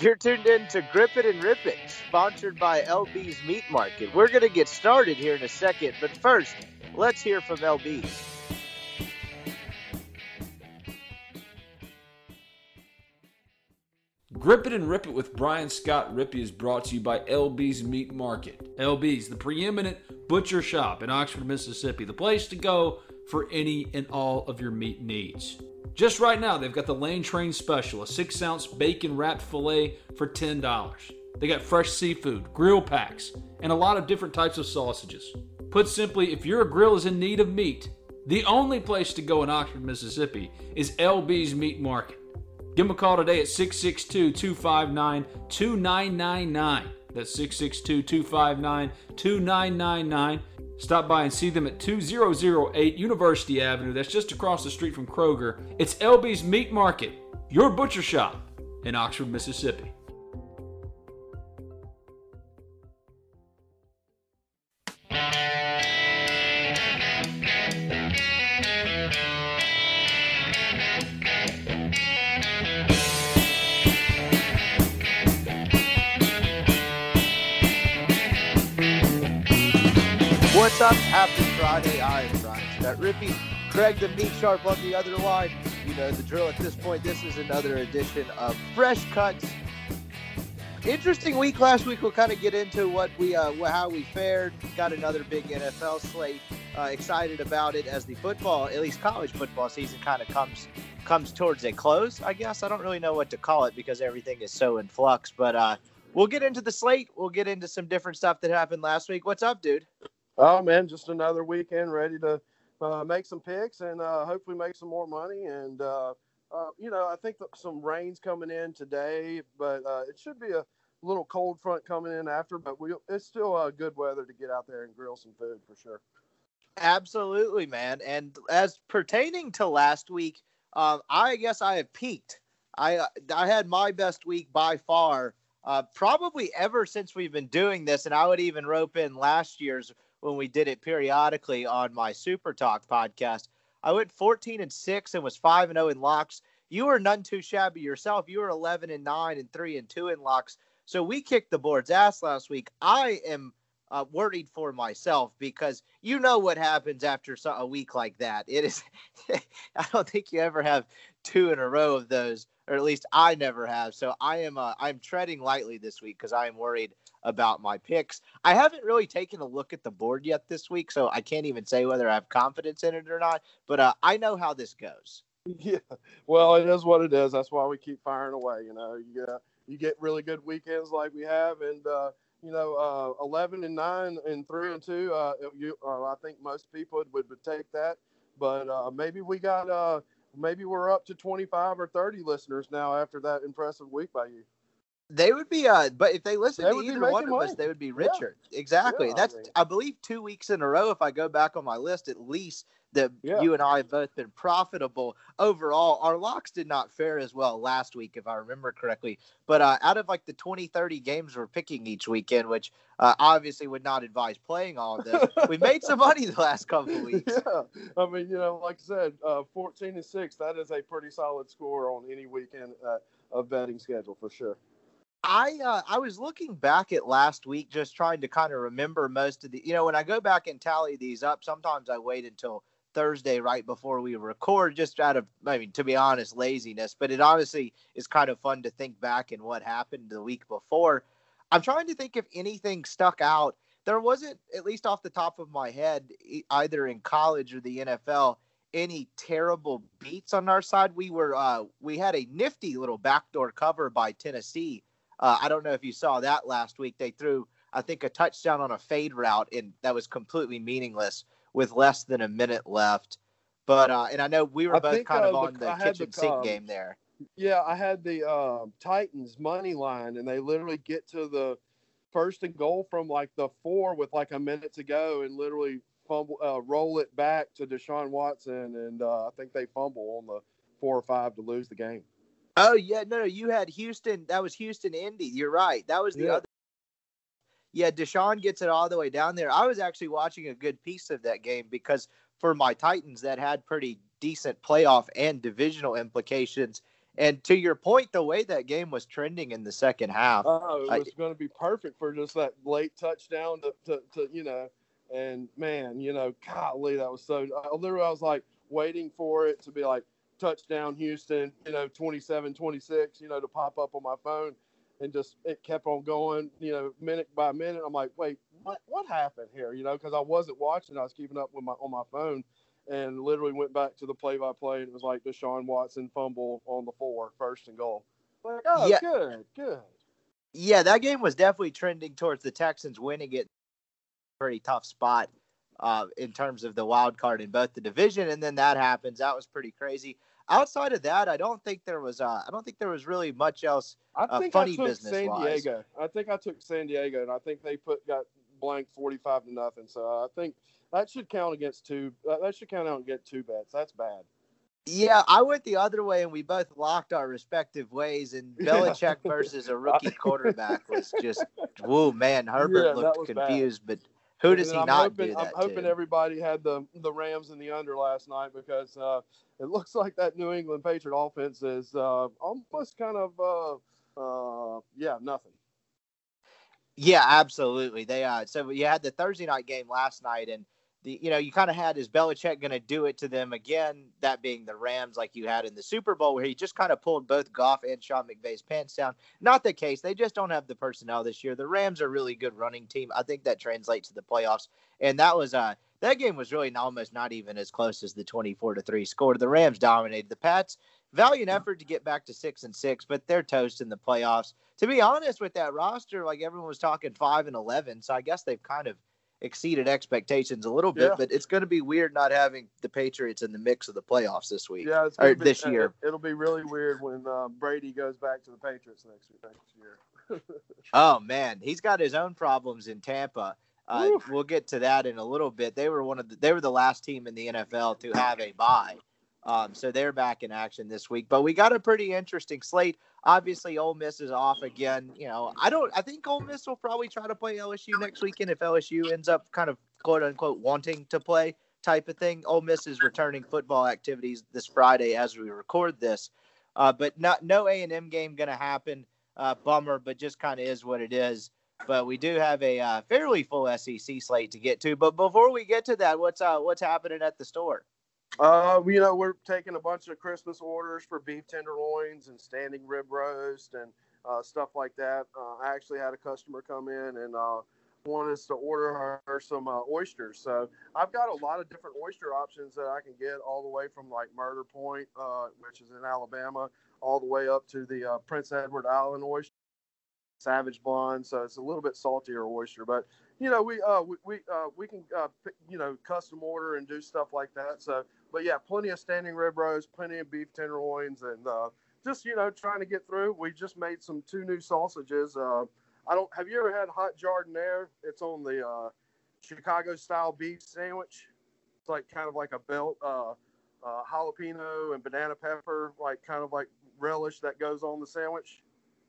You're tuned in to Grip It and Rip It, sponsored by LB's Meat Market. We're going to get started here in a second, but first, let's hear from LB's. Grip It and Rip It with Brian Scott Rippee is brought to you by LB's Meat Market. LB's, the preeminent butcher shop in Oxford, Mississippi, the place to go for any and all of your meat needs. Just right now, they've got the Lane Train Special, a six ounce bacon wrapped filet for $10. They got fresh seafood, grill packs, and a lot of different types of sausages. Put simply, if your grill is in need of meat, the only place to go in Oxford, Mississippi is LB's Meat Market. Give them a call today at 662 259 2999. That's 662 259 2999. Stop by and see them at 2008 University Avenue. That's just across the street from Kroger. It's LB's Meat Market, your butcher shop in Oxford, Mississippi. What's up? Happy Friday. I am Brian Scott Rippee. Greg the Meat Shark on the other line. You know the drill at this point. This is another edition of Fresh Cuts. Interesting week last week. We'll kind of get into what we uh, how we fared. Got another big NFL slate. Uh, excited about it as the football, at least college football season, kind of comes comes towards a close. I guess I don't really know what to call it because everything is so in flux. But uh, we'll get into the slate. We'll get into some different stuff that happened last week. What's up, dude? Oh man, just another weekend ready to uh, make some picks and uh, hopefully make some more money. And uh, uh you know, I think some rain's coming in today, but uh, it should be a little cold front coming in after. But we it's still uh, good weather to get out there and grill some food for sure. Absolutely, man. And as pertaining to last week, um, I guess I have peaked. I I had my best week by far, probably ever since we've been doing this, and I would even rope in last year's when we did it periodically on my Super Talk podcast. I went 14 and 6 and was 5 and 0 in locks. You were none too shabby yourself. You were 11 and 9 and 3 and 2 in locks. So we kicked the board's ass last week. I am uh, worried for myself because you know what happens after a week like that. It is, I don't think you ever have two in a row of those, or at least I never have. So I am, uh, I'm treading lightly this week because I am worried about my picks. I haven't really taken a look at the board yet this week, so I can't even say whether I have confidence in it or not. But uh, I know how this goes. Yeah, well, it is what it is. That's why we keep firing away. You know, you get you get really good weekends like we have, and uh, you know, uh, eleven and nine and three and two. Uh, you, uh, I think most people would, would take that, but uh, maybe we got uh, maybe we're up to twenty five or thirty listeners now after that impressive week by you. They would be, uh, but if they listen they to either one of us, they would be richer. Yeah. Exactly. Yeah, That's, I, mean. I, believe, two weeks in a row. If I go back on my list, at least that yeah. you and I have both been profitable overall. Our locks did not fare as well last week, if I remember correctly. But uh, out of like the 20, 30 games we're picking each weekend, which uh, obviously would not advise playing all of them, we made some money the last couple of weeks. Yeah. I mean, you know, like I said, uh, 14 and 6, that is a pretty solid score on any weekend uh, of betting schedule for sure. I uh, I was looking back at last week, just trying to kind of remember most of the. You know, when I go back and tally these up, sometimes I wait until Thursday right before we record, just out of, I mean, to be honest, laziness. But it honestly is kind of fun to think back and what happened the week before. I'm trying to think if anything stuck out. There wasn't, at least off the top of my head, either in college or the NFL, any terrible beats on our side. We were, uh, we had a nifty little backdoor cover by Tennessee uh, I don't know if you saw that last week. They threw, I think, a touchdown on a fade route, and that was completely meaningless with less than a minute left. But uh, and I know we were I both think, kind uh, of on the, the kitchen the, sink game there. Yeah, I had the uh, Titans money line, and they literally get to the first and goal from like the four with like a minute to go, and literally fumble, uh, roll it back to Deshaun Watson, and uh, I think they fumble on the four or five to lose the game. Oh yeah, no, no, you had Houston. That was Houston, Indy. You're right. That was the Yeah. other. Yeah, Deshaun gets it all the way down there. I was actually watching a good piece of that game because for my Titans, that had pretty decent playoff and divisional implications. And to your point, the way that game was trending in the second half, Oh, it I- was going to be perfect for just that late touchdown to, to, to, you know, and man, you know, golly, that was so. I literally, I was like waiting for it to be like touchdown Houston, you know, 27 26, you know, to pop up on my phone. And just it kept on going, you know, minute by minute. I'm like, wait, what what happened here? You know, because I wasn't watching, I was keeping up with my on my phone, and literally went back to the play by play, and it was like Deshaun Watson fumble on the four, first and goal. Like, oh, Yeah. good, good. yeah, that game was definitely trending towards the Texans winning it. Pretty tough spot uh, in terms of the wild card in both the division, and then that happens. That was pretty crazy. Outside of that, I don't think there was. Uh, I don't think there was really much else. I uh, think funny I took San wise. Diego. I think I took San Diego, and I think they put got blank forty five to nothing. So I think that should count against two. Uh, that should count out and get two bets. That's bad. Yeah, I went the other way, and we both locked our respective ways. And Yeah. Belichick versus a rookie quarterback was just, whoa, man. Herbert Yeah, looked was bad. confused, but who does he I'm not hoping, do that I'm hoping to? everybody had the the Rams in the under last night because uh, it looks like that New England Patriot offense is uh, almost kind of uh, uh, yeah nothing. Yeah, absolutely. They uh so you had the Thursday night game last night and the you know, you kind of had is Belichick going to do it to them again, that being the Rams like you had in the Super Bowl where he just kind of pulled both Goff and Sean McVay's pants down. Not the case. They just don't have the personnel this year. The Rams are a really good running team. I think that translates to the playoffs. And that was uh that game was really almost not even as close as the 24 to 3 score. The Rams dominated the Pats. Valiant effort to get back to 6 and 6, but they're toast in the playoffs to be honest with that roster, like everyone was talking five and eleven, so I guess they've kind of exceeded expectations a little bit. Yeah. But it's going to be weird not having the Patriots in the mix of the playoffs this week. Yeah, it's or be, this year. It'll be really weird when uh, Brady goes back to the Patriots next next year. Oh man, he's got his own problems in Tampa. Uh, we'll get to that in a little bit. They were one of the, they were the last team in the NFL to have a bye. Um, so they're back in action this week. But we got a pretty interesting slate. Obviously, Ole Miss is off again. You know, I don't. I think Ole Miss will probably try to play LSU next weekend if LSU ends up kind of quote unquote wanting to play type of thing. Ole Miss is returning football activities this Friday as we record this, uh, but not no A and M game going to happen. Uh, bummer, but just kind of is what it is. But we do have a uh, fairly full SEC slate to get to. But before we get to that, what's uh, what's happening at the store? Uh, you know, we're taking a bunch of Christmas orders for beef tenderloins and standing rib roast and uh, stuff like that. Uh, I actually had a customer come in and uh, wanted us to order her, some uh, oysters. So I've got a lot of different oyster options that I can get, all the way from like Murder Point, uh, which is in Alabama, all the way up to the uh, Prince Edward Island oyster, Savage Blonde. So it's a little bit saltier oyster, but you know, we uh, we we, uh, we can uh, you know custom order and do stuff like that. So, but yeah, plenty of standing rib roast, plenty of beef tenderloins, and uh, just you know trying to get through. We just made some two new sausages. Uh, I don't. Have you ever had hot jardiniere? It's on the uh, Chicago style beef sandwich. It's like kind of like a belt, uh, uh, jalapeno and banana pepper, like kind of like relish that goes on the sandwich.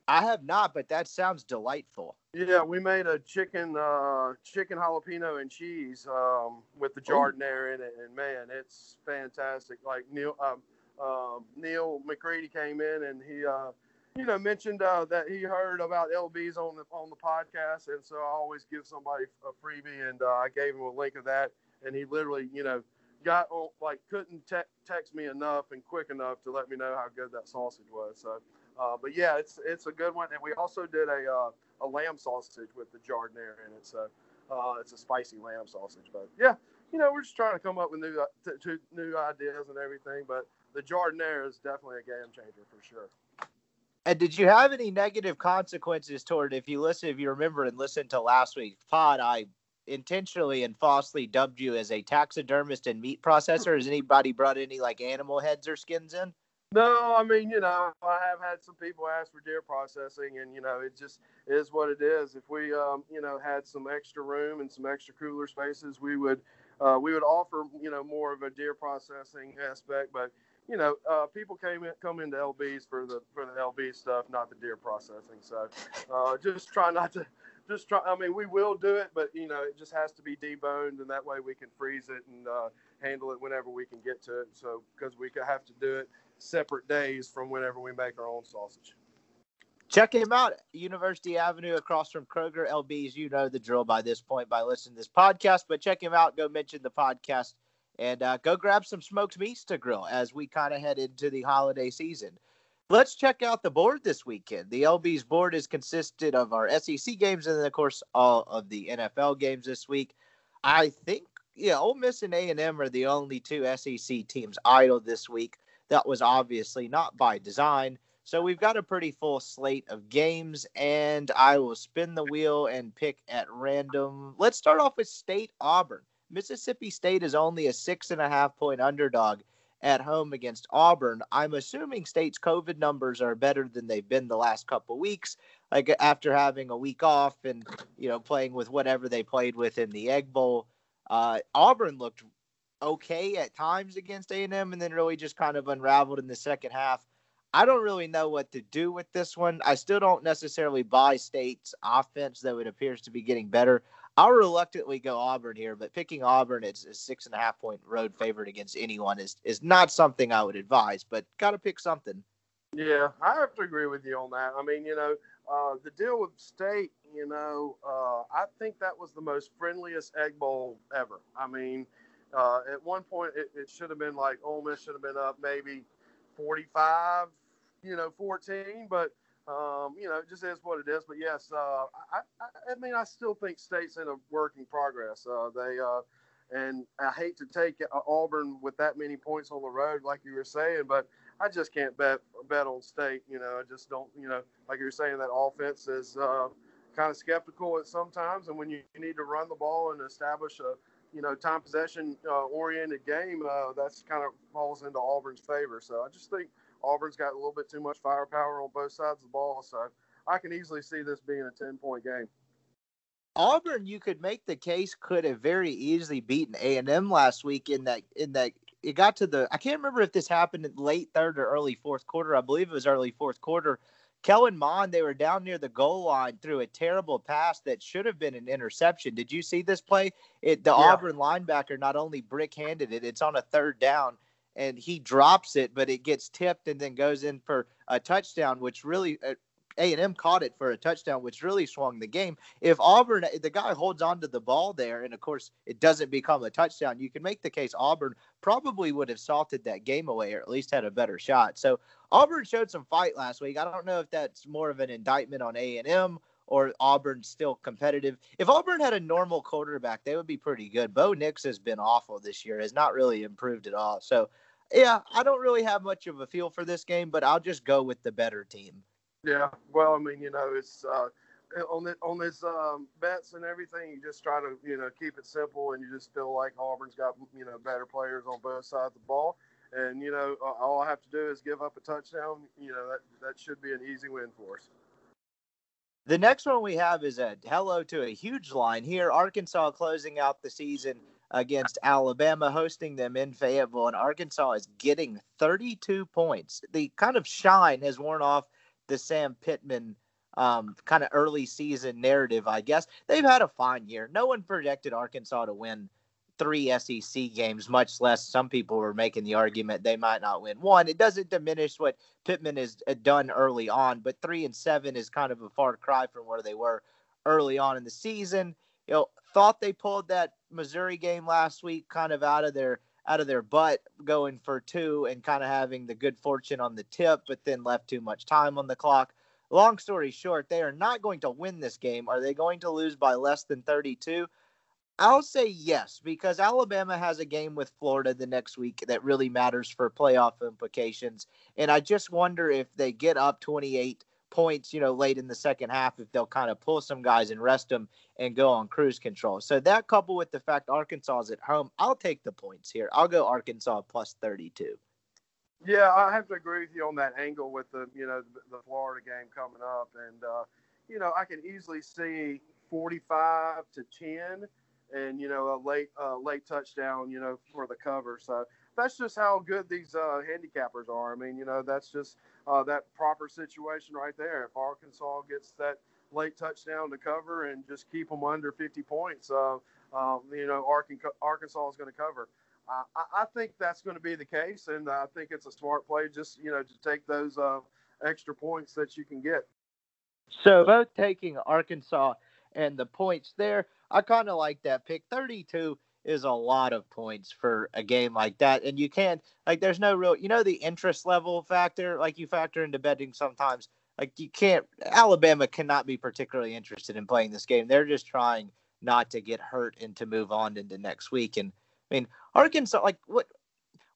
I have not, but that sounds delightful. Yeah, we made a chicken, uh, chicken jalapeno and cheese um, with the jardiniere in it, and man, it's fantastic. Like Neil, um, um Neil McCready came in and he, uh, you know, mentioned uh, that he heard about LBs on the on the podcast, and so I always give somebody a freebie, and uh, I gave him a link of that, and he literally, you know, got on like couldn't te- text me enough and quick enough to let me know how good that sausage was. So. Uh, but yeah, it's it's a good one, and we also did a uh, a lamb sausage with the jardiniere in it. So uh, it's a spicy lamb sausage. But yeah, you know, we're just trying to come up with new uh, t- t- new ideas and everything. But the jardiniere is definitely a game changer for sure. And did you have any negative consequences toward if you listen, if you remember and listen to last week's pod, I intentionally and falsely dubbed you as a taxidermist and meat processor. Has anybody brought any like animal heads or skins in? No, I mean, you know, I have had some people ask for deer processing, and you know, it just is what it is. If we, um, you know, had some extra room and some extra cooler spaces, we would, uh, we would offer, you know, more of a deer processing aspect. But you know, uh, people came in, come into LBs for the for the LB stuff, not the deer processing. So, uh, just try not to, just try. I mean, we will do it, but you know, it just has to be deboned, and that way we can freeze it and uh, handle it whenever we can get to it. So, because we could have to do it separate days from whenever we make our own sausage. Check him out, University Avenue across from Kroger LBs. You know the drill by this point by listening to this podcast, but check him out. Go mention the podcast and uh, go grab some smoked meats to grill as we kind of head into the holiday season. Let's check out the board this weekend. The LB's board is consisted of our SEC games and then, of course, all of the NFL games this week. I think, yeah, Ole Miss and A&M are the only two SEC teams idle this week. That was obviously not by design. So we've got a pretty full slate of games, and I will spin the wheel and pick at random. Let's start off with State Auburn. Mississippi State is only a six and a half point underdog at home against Auburn. I'm assuming State's COVID numbers are better than they've been the last couple weeks. Like after having a week off and you know playing with whatever they played with in the Egg Bowl, uh, Auburn looked okay at times against A&M and then really just kind of unraveled in the second half. I don't really know what to do with this one. I still don't necessarily buy State's offense, though it appears to be getting better. I'll reluctantly go Auburn here, but picking Auburn as a six and a half point road favorite against anyone is is not something I would advise. But got to pick something. Yeah, I have to agree with you on that. I mean, you know, uh, the deal with State, you know, uh, I think that was the most friendliest Egg Bowl ever. I mean, uh, at one point, it, it should have been like Ole Miss should have been up maybe 45, you know, 14. But, um, you know, it just is what it is. But yes, uh, I, I, I, mean, I still think State's in a working progress. Uh, they, uh, and I hate to take Auburn with that many points on the road, like you were saying, but I just can't bet bet on State. You know, I just don't. You know, like you were saying, that offense is uh, kind of skeptical at sometimes, and when you need to run the ball and establish a you know, time possession uh, oriented game, uh, that's kind of falls into Auburn's favor. So I just think Auburn's got a little bit too much firepower on both sides of the ball. So I can easily see this being a 10 point game. Auburn, you could make the case, could have very easily beaten A and M last week in that in that it got to the I can't remember if this happened in late third or early fourth quarter. I believe it was early fourth quarter Kellen Mond, they were down near the goal line through a terrible pass that should have been an interception. Did you see this play? It the yeah. Auburn linebacker not only brick handed it, it's on a third down and he drops it, but it gets tipped and then goes in for a touchdown, which really uh, a&M caught it for a touchdown, which really swung the game. If Auburn, the guy holds on to the ball there, and of course it doesn't become a touchdown, you can make the case Auburn probably would have salted that game away or at least had a better shot. So Auburn showed some fight last week. I don't know if that's more of an indictment on A&M or Auburn's still competitive. If Auburn had a normal quarterback, they would be pretty good. Bo Nix has been awful this year, has not really improved at all. So, yeah, I don't really have much of a feel for this game, but I'll just go with the better team. Yeah, well, I mean, you know, it's uh, on the, on this um, bets and everything. You just try to you know keep it simple, and you just feel like Auburn's got you know better players on both sides of the ball. And you know, all I have to do is give up a touchdown. You know, that that should be an easy win for us. The next one we have is a hello to a huge line here. Arkansas closing out the season against Alabama, hosting them in Fayetteville, and Arkansas is getting 32 points. The kind of shine has worn off the Sam Pittman um, kind of early season narrative, I guess. They've had a fine year. No one projected Arkansas to win three SEC games, much less some people were making the argument they might not win one. It doesn't diminish what Pittman has uh, done early on, but three and seven is kind of a far cry from where they were early on in the season. You know, thought they pulled that Missouri game last week kind of out of their out of their butt going for two and kind of having the good fortune on the tip, but then left too much time on the clock. Long story short, they are not going to win this game. Are they going to lose by less than 32? I'll say yes, because Alabama has a game with Florida the next week that really matters for playoff implications. And I just wonder if they get up 28 points, you know, late in the second half, if they'll kind of pull some guys and rest them and go on cruise control. So that coupled with the fact Arkansas is at home, I'll take the points here. I'll go Arkansas plus 32. Yeah, I have to agree with you on that angle with the you know the, Florida game coming up, and uh, you know I can easily see 45 to 10, and you know a late uh, late touchdown, you know for the cover. So that's just how good these uh, handicappers are. I mean, you know that's just uh, that proper situation right there. If Arkansas gets that late touchdown to cover and just keep them under 50 points, uh, um, you know Arkansas is going to cover. Uh, I, I, think that's going to be the case, and I think it's a smart play just you know to take those uh, extra points that you can get. So both taking Arkansas and the points there, I kind of like that pick. Thirty-two is a lot of points for a game like that, and you can't like there's no real you know the interest level factor like you factor into betting sometimes. Like you can't Alabama cannot be particularly interested in playing this game. They're just trying not to get hurt and to move on into next week and I mean, Arkansas, like, what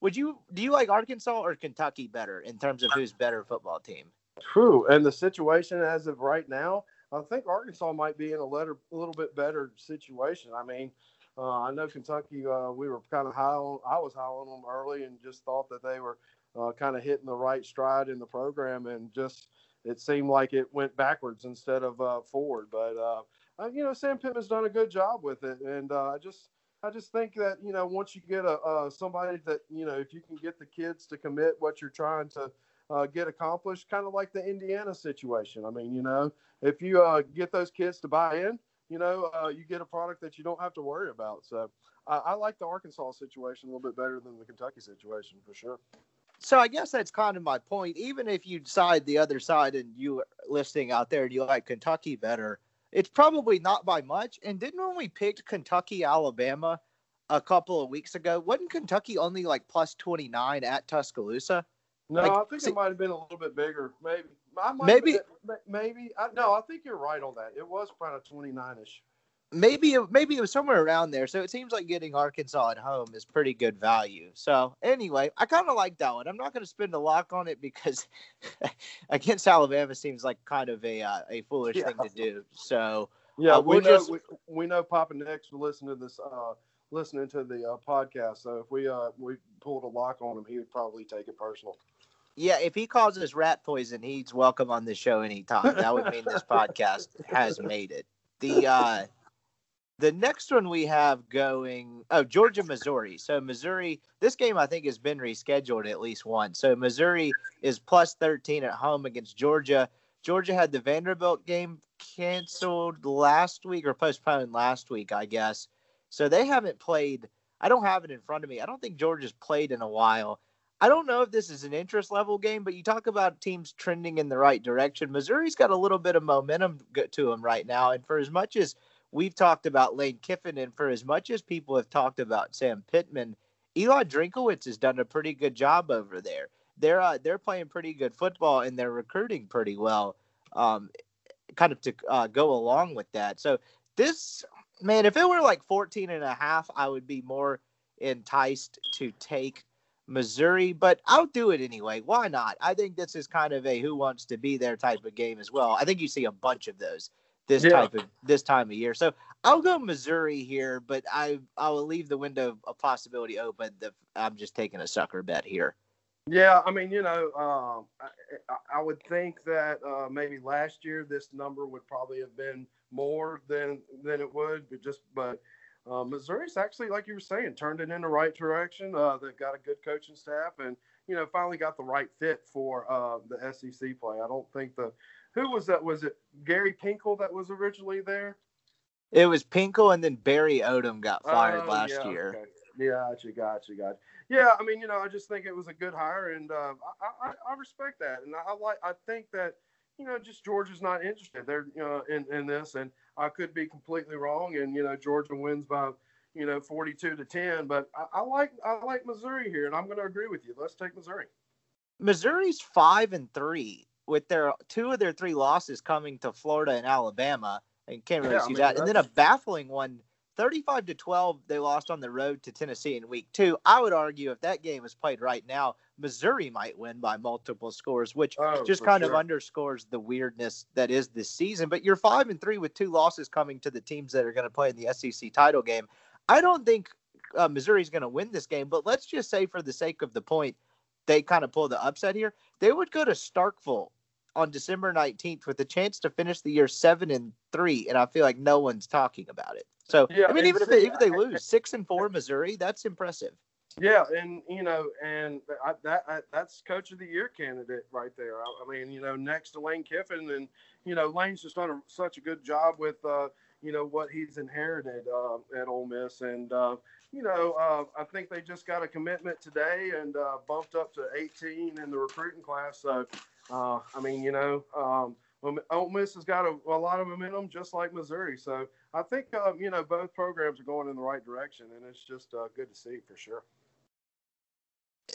would you do? You like Arkansas or Kentucky better in terms of who's better football team? True, and the situation as of right now, I think Arkansas might be in a, letter, a little bit better situation. I mean, uh, I know Kentucky. Uh, we were kind of high on. I was high on them early, and just thought that they were uh, kind of hitting the right stride in the program, and just it seemed like it went backwards instead of uh, forward. But uh, you know, Sam Pittman's done a good job with it, and uh, I just I just think that you know once you get a uh, somebody that you know if you can get the kids to commit what you're trying to uh, get accomplished, kind of like the Indiana situation. I mean, you know, if you uh, get those kids to buy in, you know, uh, you get a product that you don't have to worry about. So I like the Arkansas situation a little bit better than the Kentucky situation for sure. So I guess that's kind of my point. Even if you decide the other side and you listening out there, and you like Kentucky better it's probably not by much. And didn't when we picked Kentucky, Alabama a couple of weeks ago, wasn't Kentucky only like plus 29 at Tuscaloosa? No, like, I think see, it might have been a little bit bigger. Maybe. Maybe. Maybe. I, no, I think you're right on that. It was kind of 29 ish maybe maybe it was somewhere around there. So it seems like getting Arkansas at home is pretty good value. So anyway, I kind of like that one. I'm not going to spend a lock on it because against Alabama seems like kind of a uh, a foolish yeah. thing to do. So yeah, uh, we we'll know just... we, we, know Papa Next will listen to this. Uh, listening to the uh, podcast so if we uh we pulled a lock on him he would probably take it personal yeah, if he calls us rat poison, he's welcome on the show anytime. That would mean this podcast has made it. The uh the next one we have going, oh, Georgia, Missouri. So, Missouri, this game I think has been rescheduled at least once. So, Missouri is plus 13 at home against Georgia. Georgia had the Vanderbilt game canceled last week or postponed last week, I guess. So, they haven't played. I don't have it in front of me. I don't think Georgia's played in a while. I don't know if this is an interest level game, but you talk about teams trending in the right direction. Missouri's got a little bit of momentum to them right now. And for as much as we've talked about Lane Kiffin, and for as much as people have talked about Sam Pittman, Eli Drinkwitz has done a pretty good job over there. They're uh, they're playing pretty good football and they're recruiting pretty well, um, kind of to uh, go along with that. So this man, if it were like 14 and a half, I would be more enticed to take Missouri, but I'll do it anyway. Why not? I think this is kind of a who wants to be there type of game as well. I think you see a bunch of those this yeah. type of this time of year. So I'll go Missouri here, but I I will leave the window of possibility open. That I'm just taking a sucker bet here. Yeah, I mean, you know, um, I, I, would think that uh, maybe last year this number would probably have been more than than it would, but just but uh, Missouri's actually, like you were saying, turned it in the right direction. Uh, they've got a good coaching staff, and you know, finally got the right fit for uh, the SEC play. I don't think the who was that? Was it Gary Pinkel that was originally there? It was Pinkel, and then Barry Odom got fired oh, last yeah, year. Okay. Yeah, gotcha, gotcha, gotcha. Yeah, I mean, you know, I just think it was a good hire, and uh, I, I, I respect that, and I like. I think that you know, just Georgia's not interested. They're you know in in this, and I could be completely wrong, and you know, Georgia wins by you know 42 to 10, but I, I like I like Missouri here, and I'm going to agree with you. Let's take Missouri. Missouri's five and three with their two of their three losses coming to Florida and Alabama, and can't really yeah, see I mean, that. And then a baffling one, 35 to 12, they lost on the road to Tennessee in week two. I would argue if that game was played right now, Missouri might win by multiple scores, which oh, just kind sure. of underscores the weirdness that is this season. But you're five and three with two losses coming to the teams that are going to play in the SEC title game. I don't think uh, Missouri's going to win this game, but let's just say for the sake of the point, they kind of pull the upset here, they would go to Starkville on December 19th with a chance to finish the year seven and three, and I feel like no one's talking about it. So yeah, I mean, even if they, even they lose six and four, Missouri, that's impressive. Yeah, and you know, and I, that I, that's coach of the year candidate right there. I, I, mean, you know, next to Lane Kiffin, and you know, Lane's just done a, such a good job with uh, you know what he's inherited uh, at Ole Miss, and uh, you know, uh, I think they just got a commitment today and uh, bumped up to 18 in the recruiting class. So, uh, I mean, you know, um, Ole Miss has got a, a, lot of momentum, just like Missouri. So, I think um, you know both programs are going in the right direction, and it's just uh, good to see for sure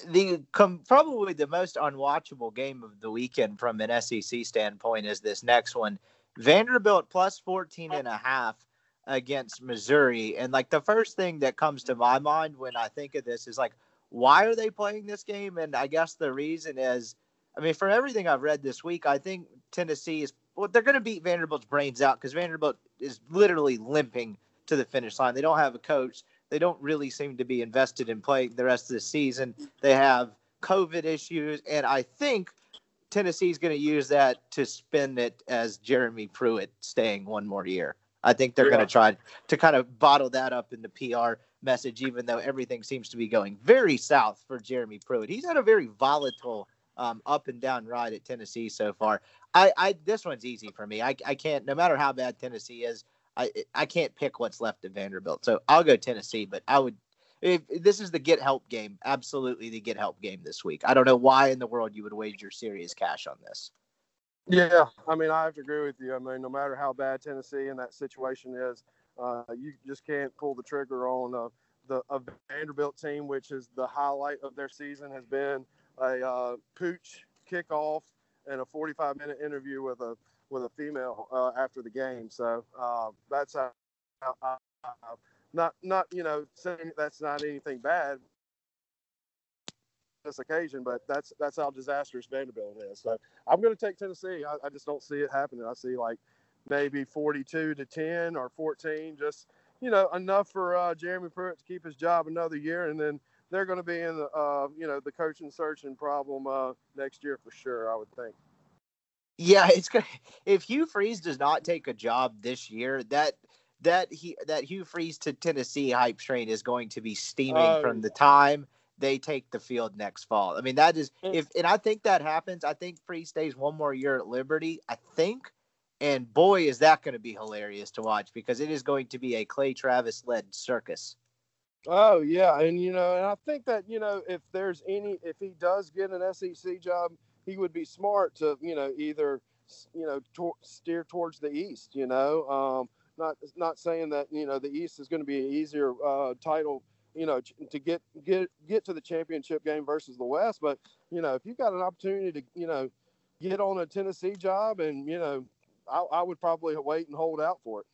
the com- probably the most unwatchable game of the weekend from an SEC standpoint is this next one. Vanderbilt plus 14 and a half against Missouri. And like the first thing that comes to my mind when I think of this is like, why are they playing this game? And I guess the reason is, I mean, from everything I've read this week, I think Tennessee is, well, they're going to beat Vanderbilt's brains out because Vanderbilt is literally limping to the finish line. They don't have a coach they don't really seem to be invested in playing the rest of the season. They have COVID issues, and I think Tennessee's going to use that to spin it as Jeremy Pruitt staying one more year. I think they're yeah. going to try to kind of bottle that up in the PR message, even though everything seems to be going very south for Jeremy Pruitt. He's had a very volatile um, up and down ride at Tennessee so far. I, I this one's easy for me. I, I can't, no matter how bad Tennessee is, I I can't pick what's left of Vanderbilt, so I'll go Tennessee. But I would, if this is the get help game, absolutely the get help game this week. I don't know why in the world you would wager serious cash on this. Yeah, I mean I have to agree with you. I mean no matter how bad Tennessee in that situation is, uh, you just can't pull the trigger on uh, the a Vanderbilt team, which is the highlight of their season, has been a uh, pooch kickoff and a 45 minute interview with a with a female uh, after the game. So uh, that's uh, not not you know saying that's not anything bad this occasion, but that's that's how disastrous Vanderbilt is. So I'm going to take Tennessee. I, I, just don't see it happening. I see like maybe 42 to 10 or 14, just you know enough for uh, Jeremy Pruitt to keep his job another year, and then they're going to be in the uh, you know the coaching searching problem uh, next year for sure. I would think. Yeah, it's good. If Hugh Freeze does not take a job this year, that that he that Hugh Freeze to Tennessee hype train is going to be steaming uh, from the time they take the field next fall. I mean, that is if and I think that happens. I think Freeze stays one more year at Liberty. I think, and boy, is that going to be hilarious to watch because it is going to be a Clay Travis led circus. Oh yeah, and you know, and I think that you know if there's any if he does get an SEC job he would be smart to you know either you know to- steer towards the east. You know, um, not not saying that you know the east is going to be an easier uh, title. You know, to get get get to the championship game versus the West, but you know, if you got an opportunity to you know get on a Tennessee job, and you know, I, I would probably wait and hold out for it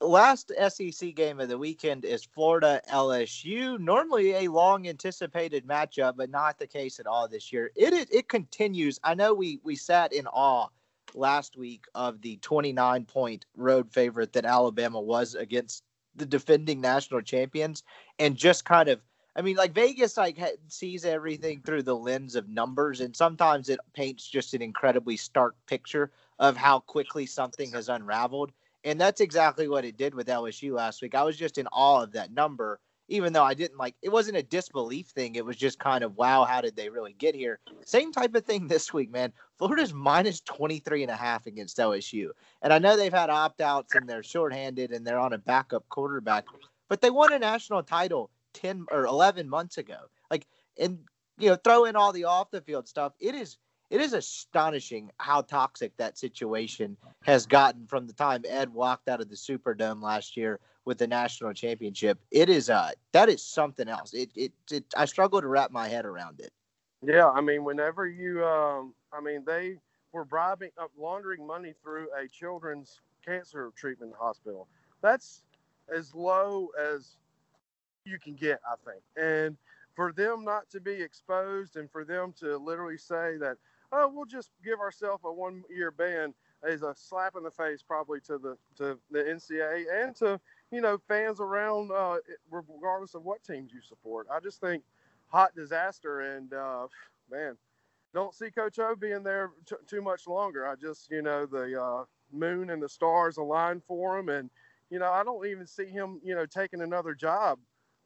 last SEC game of the weekend is Florida LSU. Normally a long anticipated matchup, but not the case at all this year. It it, it continues. I know we we sat in awe last week of the 29 point road favorite that Alabama was against the defending national champions and just kind of I mean like Vegas like sees everything through the lens of numbers and sometimes it paints just an incredibly stark picture of how quickly something has unraveled and that's exactly what it did with LSU last week. I was just in awe of that number, even though I didn't like it wasn't a disbelief thing. It was just kind of wow, how did they really get here? Same type of thing this week, man. Florida's minus 23 and a half against LSU. And I know they've had opt-outs and they're shorthanded and they're on a backup quarterback, but they won a national title 10 or 11 months ago. Like and you know, throw in all the off the field stuff. It is it is astonishing how toxic that situation has gotten from the time Ed walked out of the Superdome last year with the national championship. It is uh that is something else. It it, it I struggle to wrap my head around it. Yeah, I mean, whenever you, um, I mean, they were bribing, uh, laundering money through a children's cancer treatment hospital. That's as low as you can get, I think. And for them not to be exposed and for them to literally say that, oh, we'll just give ourselves a one year ban is a slap in the face probably to the to the NCAA and to you know fans around uh, regardless of what teams you support. I just think hot disaster. And uh, man, don't see Coach O being there t- too much longer. I just, you know, the uh, moon and the stars align for him, and you know, I don't even see him, you know, taking another job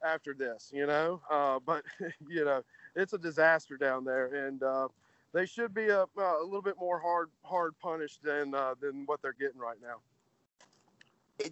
after this. You know, uh, but you know, it's a disaster down there, and uh, they should be a, a little bit more hard hard punished than uh, than what they're getting right now.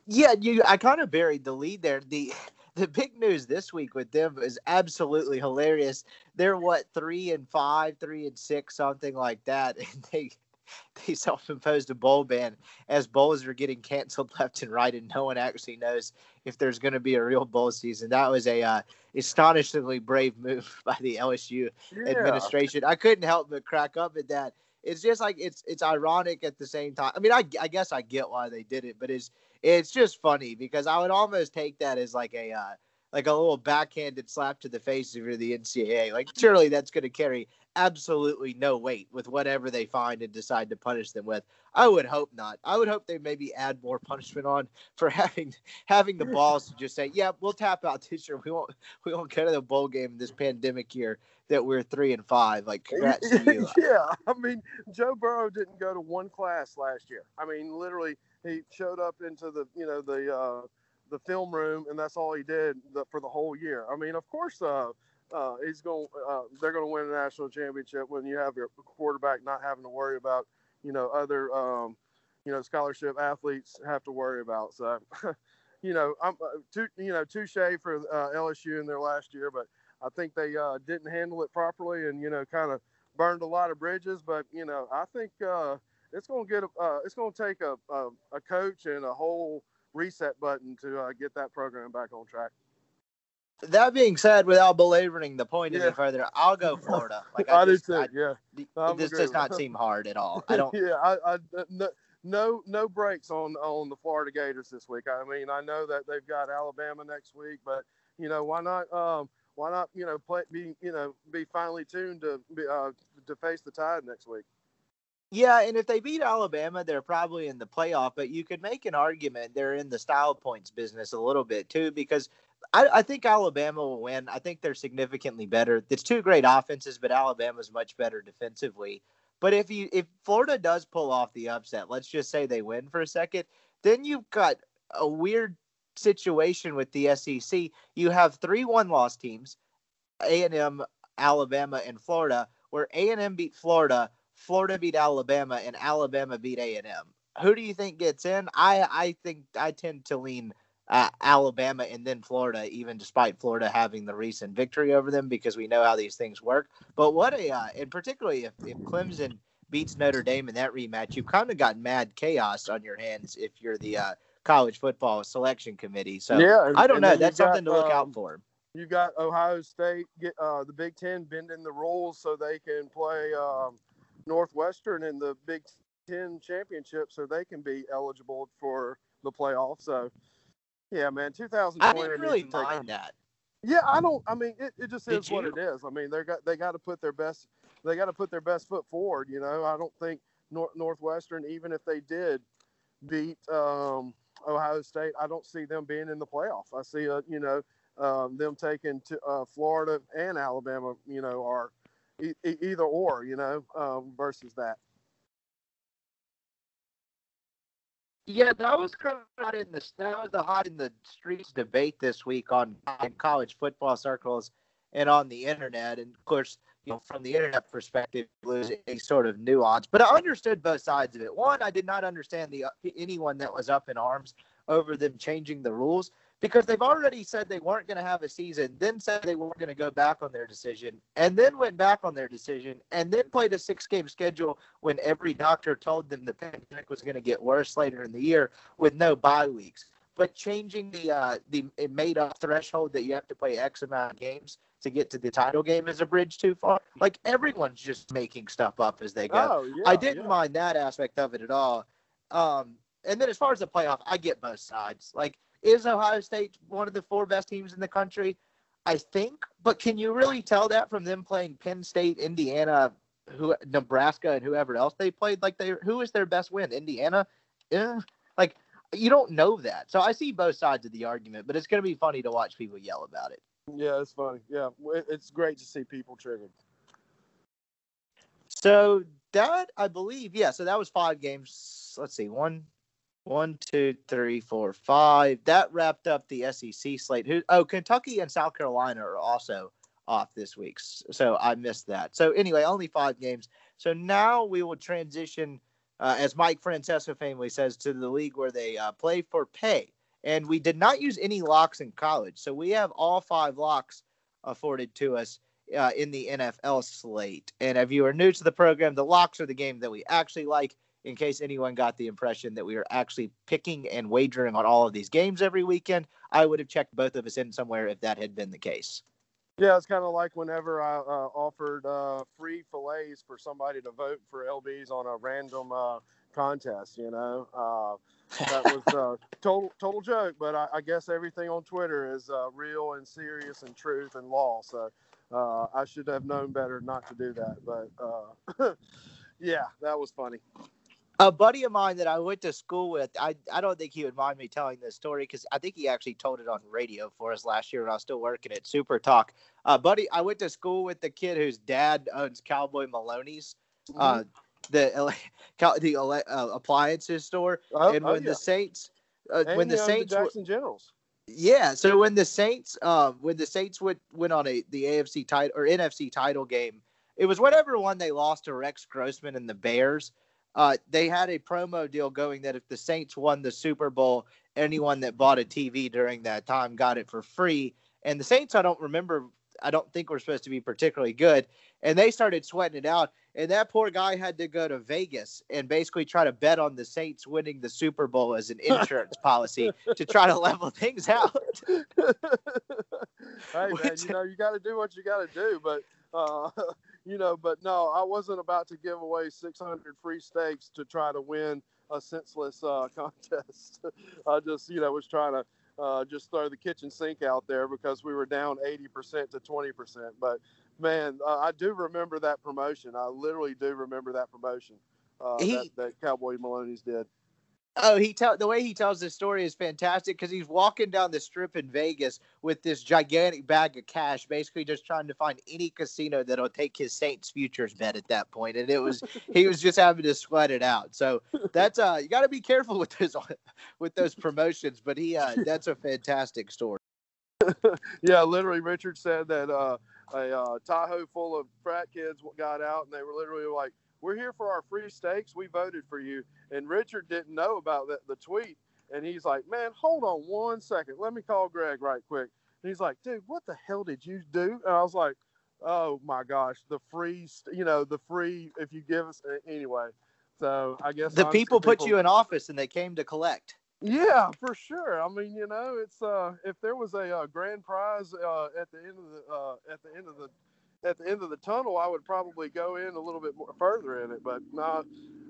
Yeah, you. I kind of buried the lead there. The the big news this week with them is absolutely hilarious. They're what three and five, three and six, something like that, and they they self-imposed a bowl ban as bowls are getting canceled left and right, and no one actually knows if there's going to be a real bowl season. That was a uh, astonishingly brave move by the LSU yeah. administration. I couldn't help but crack up at that. It's just like it's it's ironic at the same time. I mean, I, I guess I get why they did it, but it's it's just funny because I would almost take that as like a uh, like a little backhanded slap to the face if you're the NCAA. Like surely that's going to carry absolutely no weight with whatever they find and decide to punish them with. I would hope not. I would hope they maybe add more punishment on for having having the balls to just say, "Yeah, we'll tap out this year. We won't we won't go to the bowl game in this pandemic year that we're three and five." Like, congrats to you. yeah, I mean, Joe Burrow didn't go to one class last year. I mean, literally, he showed up into the you know the uh, the film room, and that's all he did the, for the whole year. I mean, of course, uh, uh, he's going. Uh, they're going to win a national championship when you have your quarterback not having to worry about you know other um, you know scholarship athletes have to worry about. So, you know, I'm uh, too you know touche for uh, LSU in their last year, but I think they uh, didn't handle it properly, and you know, kind of burned a lot of bridges. But you know, I think uh, it's going to get a, uh, it's going to take a, a, a coach and a whole reset button to uh, get that program back on track. That being said, without belaboring the point yeah. any further, I'll go Florida. Like I, I just, did too. Yeah, this does not seem hard at all. I don't. yeah, I, I no, no, no breaks on on the Florida Gators this week. I mean, I know that they've got Alabama next week, but you know, why not? Um, why not? You know, play be you know be finely tuned to be uh, to face the Tide next week. Yeah, and if they beat Alabama, they're probably in the playoff. But you could make an argument they're in the style points business a little bit too, because I, I, think Alabama will win. I think they're significantly better. It's two great offenses, but Alabama's much better defensively. But if you if Florida does pull off the upset, let's just say they win for a second, then you've got a weird situation with the SEC. You have three one loss teams, A and M, Alabama, and Florida, where A and M beat Florida Florida beat Alabama and Alabama beat A and M. Who do you think gets in? I I think I tend to lean uh, Alabama and then Florida, even despite Florida having the recent victory over them, because we know how these things work. But what a uh, and particularly if, if Clemson beats Notre Dame in that rematch, you've kind of got mad chaos on your hands if you're the uh, college football selection committee. So yeah, and, I don't know. That's something got, to look um, out for. You've got Ohio State get uh, the Big Ten bending the rules so they can play. Um, Northwestern in the Big Ten championship, so they can be eligible for the playoffs. So, yeah, man, 2020. I didn't really mind that. Yeah, I don't. I mean, it, it just Did is you? what it is. I mean, they got they got to put their best they got to put their best foot forward. You know, I don't think North, Northwestern, even if they did beat um, Ohio State, I don't see them being in the playoff. I see, a, you know, um, them taking to uh, Florida and Alabama. You know, are e- either or, you know, um, versus that. Yeah, that was kind of hot in the that was the hot in the streets debate this week on in college football circles and on the internet. And of course, you know, from the internet perspective, was a sort of nuance. But I understood both sides of it. One, I did not understand the uh, anyone that was up in arms over them changing the rules because they've already said they weren't going to have a season, then said they weren't going to go back on their decision, and then went back on their decision, and then played a six game schedule when every doctor told them the pandemic was going to get worse later in the year with no bye weeks. But changing the uh, the made up threshold that you have to play X amount of games to get to the title game is a bridge too far. Like everyone's just making stuff up as they go. Oh, yeah, I didn't yeah. mind that aspect of it at all. Um, and then as far as the playoff, I get both sides. Like is Ohio State one of the four best teams in the country? I think, but can you really tell that from them playing Penn State, Indiana, who Nebraska, and whoever else they played? Like they, who is their best win? Indiana, yeah. Like you don't know that. So I see both sides of the argument, but it's going to be funny to watch people yell about it. Yeah, it's funny. Yeah, it's great to see people triggered. So that I believe, yeah. So that was five games. Let's see, one, one, two, three, four, five. That wrapped up the SEC slate. Who? Oh, Kentucky and South Carolina are also off this week, so I missed that. So anyway, only five games. So now we will transition, uh, as Mike Francesa famously says, to the league where they uh, play for pay. And we did not use any locks in college, so we have all five locks afforded to us uh, in the NFL slate. And if you are new to the program, the locks are the game that we actually like. In case anyone got the impression that we are actually picking and wagering on all of these games every weekend, I would have checked both of us in somewhere if that had been the case. Yeah, it's kind of like whenever I uh, offered uh, free fillets for somebody to vote for LBs on a random uh, contest. You know, uh, that was a total total joke, but I, I, guess everything on Twitter is uh, real and serious and truth and law. So uh, I should have known better not to do that. But uh, yeah, that was funny. A buddy of mine that I went to school with, I, I don't think he would mind me telling this story because I think he actually told it on radio for us last year when I was still working at Super Talk. Uh, buddy, I went to school with the kid whose dad owns Cowboy Maloney's, mm-hmm. uh, the the uh, appliances store, oh, and oh, when oh, yeah. the Saints, uh, when the Saints, the Jackson Generals. Yeah, so when the Saints, um, when the Saints went went on a the AFC title or NFC title game, it was whatever one they lost to Rex Grossman and the Bears. Uh, they had a promo deal going that if the Saints won the Super Bowl, anyone that bought a TV during that time got it for free. And the Saints, I don't remember, I don't think were supposed to be particularly good. And they started sweating it out. And that poor guy had to go to Vegas and basically try to bet on the Saints winning the Super Bowl as an insurance policy to try to level things out. hey man, you know you got to do what you got to do, but uh, you know, but no, I wasn't about to give away 600 free steaks to try to win a senseless uh, contest. I just, you know, was trying to uh, just throw the kitchen sink out there because we were down 80% to 20%. But man, uh, I do remember that promotion. I literally do remember that promotion uh, he, that, that Cowboy Maloney's did. Oh, he tell the way he tells this story is fantastic because he's walking down the strip in Vegas with this gigantic bag of cash, basically just trying to find any casino that'll take his Saints futures bet at that point, and it was he was just having to sweat it out. So that's uh you got to be careful with those with those promotions, but he uh that's a fantastic story. yeah, literally, Richard said that uh, a uh, Tahoe full of frat kids got out, and they were literally like we're here for our free steaks. We voted for you. And Richard didn't know about that, the tweet. And he's like, man, hold on one second. Let me call Greg right quick. And he's like, dude, what the hell did you do? And I was like, oh my gosh, the free, you know, the free, if you give us, anyway. So I guess the people put you in office and they came to collect. Yeah, for sure. I mean, you know, it's uh, if there was a uh, grand prize uh, at the end of the uh, at the end of the at the end of the tunnel, I would probably go in a little bit more further in it. But no,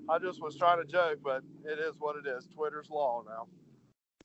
I just was trying to joke. But it is what it is. Twitter's law now.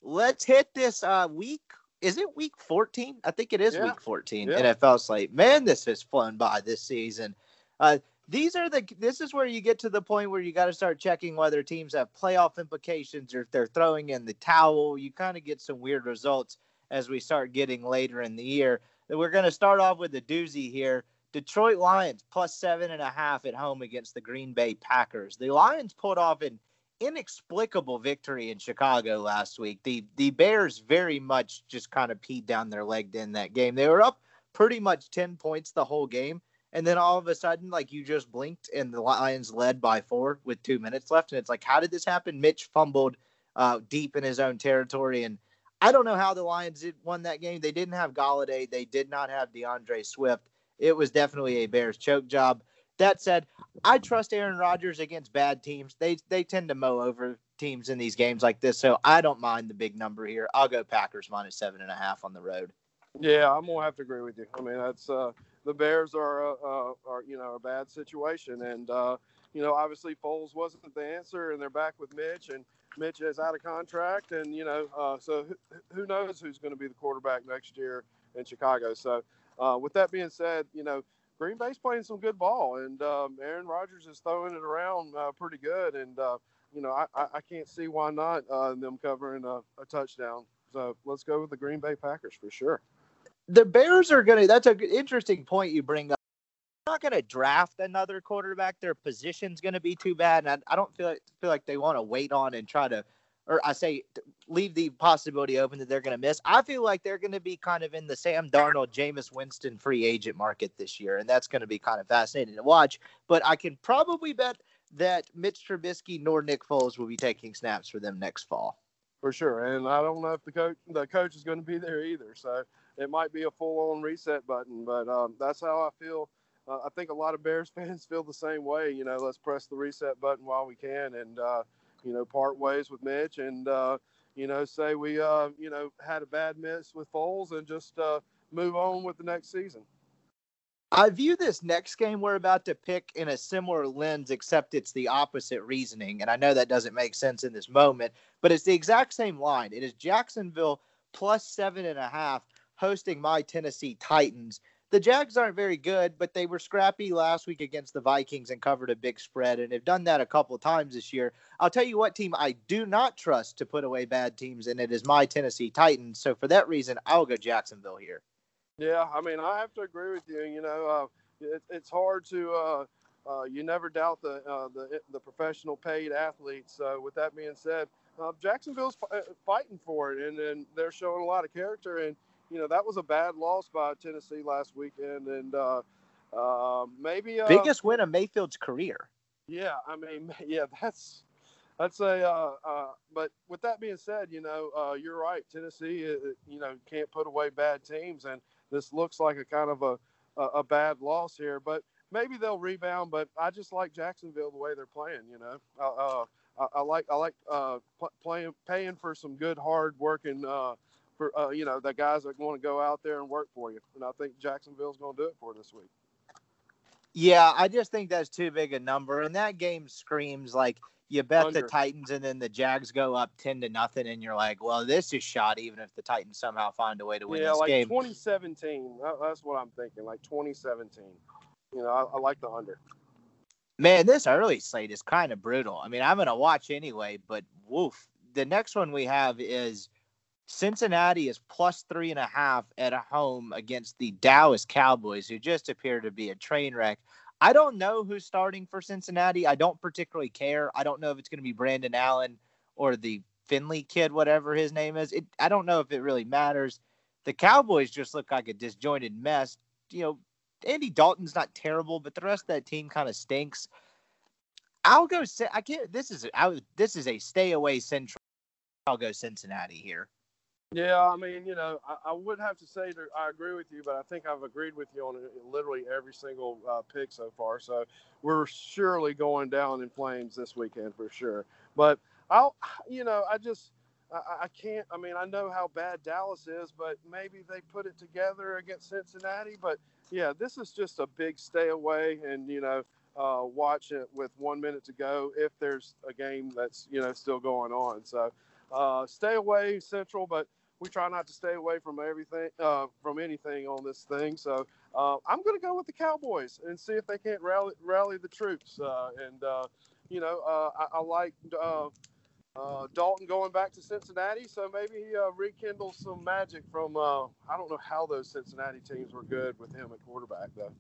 Let's hit this uh, week. Is it week 14? I think it is yeah. week 14 yeah. NFL slate. Man, this has flown by this season. Uh, these are the this is where you get to the point where you got to start checking whether teams have playoff implications or if they're throwing in the towel. You kind of get some weird results as we start getting later in the year. We're going to start off with the doozy here. Detroit Lions plus seven and a half at home against the Green Bay Packers. The Lions pulled off an inexplicable victory in Chicago last week. The the Bears very much just kind of peed down their leg in that game. They were up pretty much 10 points the whole game. And then all of a sudden, like you just blinked and the Lions led by four with two minutes left. And it's like, how did this happen? Mitch fumbled uh, deep in his own territory. And I don't know how the Lions won that game. They didn't have Golladay. They did not have D'Andre Swift it was definitely a Bears choke job. That said, I trust Aaron Rodgers against bad teams. They they tend to mow over teams in these games like this, so I don't mind the big number here. I'll go Packers minus seven and a half on the road. Yeah, I'm gonna have to agree with you. I mean, that's uh, the Bears are uh, uh, are you know a bad situation, and uh, you know obviously Foles wasn't the answer, and they're back with Mitch, and Mitch is out of contract, and you know uh, so who, who knows who's going to be the quarterback next year in Chicago. So uh, with that being said, you know, Green Bay's playing some good ball, and um, Aaron Rodgers is throwing it around uh, pretty good. And uh, you know, I, I, can't see why not uh, them covering a, a, touchdown. So let's go with the Green Bay Packers for sure. The Bears are going to. That's an interesting point you bring up. They're not going to draft another quarterback. Their position's going to be too bad, and I, I don't feel like, feel like they want to wait on and try to, or I say leave the possibility open that they're going to miss. I feel like they're going to be kind of in the Sam Darnold, Jameis Winston free agent market this year, and that's going to be kind of fascinating to watch. But I can probably bet that Mitch Trubisky nor Nick Foles will be taking snaps for them next fall. For sure, and I don't know if the coach the coach is going to be there either. So it might be a full on reset button, but um, that's how I feel. Uh, I think a lot of Bears fans feel the same way. You know, let's press the reset button while we can, and uh, you know, part ways with Mitch, and uh, you know, say we uh, you know had a bad miss with Foles, and just uh, move on with the next season. I view this next game we're about to pick in a similar lens, except it's the opposite reasoning. And I know that doesn't make sense in this moment, but it's the exact same line. It is Jacksonville plus seven and a half hosting my Tennessee Titans. The Jags aren't very good, but they were scrappy last week against the Vikings and covered a big spread and have done that a couple of times this year. I'll tell you what team I do not trust to put away bad teams, and it is my Tennessee Titans. So for that reason, I'll go Jacksonville here. Yeah, I mean, I have to agree with you. You know, uh, it, it's hard to. Uh, uh, you never doubt the uh, the the professional paid athletes. So, with that being said, uh, Jacksonville's uh, fighting for it, and, and they're showing a lot of character. And you know, that was a bad loss by Tennessee last weekend, and um, maybe biggest win of Mayfield's career. Yeah, I mean, yeah, that's that's a. Uh, uh, but with that being said, you know, uh, you're right. Tennessee, you know, can't put away bad teams, and this looks like a kind of a, a, a bad loss here, but maybe they'll rebound. But I just like Jacksonville the way they're playing. You know, uh, I, I, like I like uh, playing paying for some good hard working uh, for uh, you know the guys that want to go out there and work for you. And I think Jacksonville's going to do it for this week. Yeah, I just think that's too big a number, and that game screams like you bet Under. the Titans and then the Jags go up ten to nothing, and you're like, well, this is shot. Even if the Titans somehow find a way to win yeah, this like game. 2017. That's what I'm thinking. Like 2017. You know, I, I like the under. Man, this early slate is kind of brutal. I mean, I'm gonna watch anyway, but woof. The next one we have is Cincinnati is plus three and a half at home against the Dallas Cowboys, who just appear to be a train wreck. I don't know who's starting for Cincinnati. I don't particularly care. I don't know if it's going to be Brandon Allen or the Finley kid, whatever his name is. It, I don't know if it really matters. The Cowboys just look like a disjointed mess. You know, Andy Dalton's not terrible, but the rest of that team kind of stinks. I'll go. I can't. This is. I, this is a stay away Central. I'll go Cincinnati here. Yeah, I mean, you know, I, I, would have to say that I agree with you, but I think I've agreed with you on literally every single uh, pick so far. So we're surely going down in flames this weekend for sure. But I'll, you know, I just, I, I can't. I mean, I know how bad Dallas is, but maybe they put it together against Cincinnati. But yeah, this is just a big stay away, and you know, uh, watch it with one minute to go if there's a game that's you know still going on. So uh, stay away, Central, but we try not to stay away from everything, uh, from anything on this thing. So uh, I'm going to go with the Cowboys and see if they can't rally rally the troops. Uh, and uh, you know, uh, I, I, like uh, Dalton going back to Cincinnati, so maybe he rekindles some magic from. I don't know how those Cincinnati teams were good with him at quarterback though.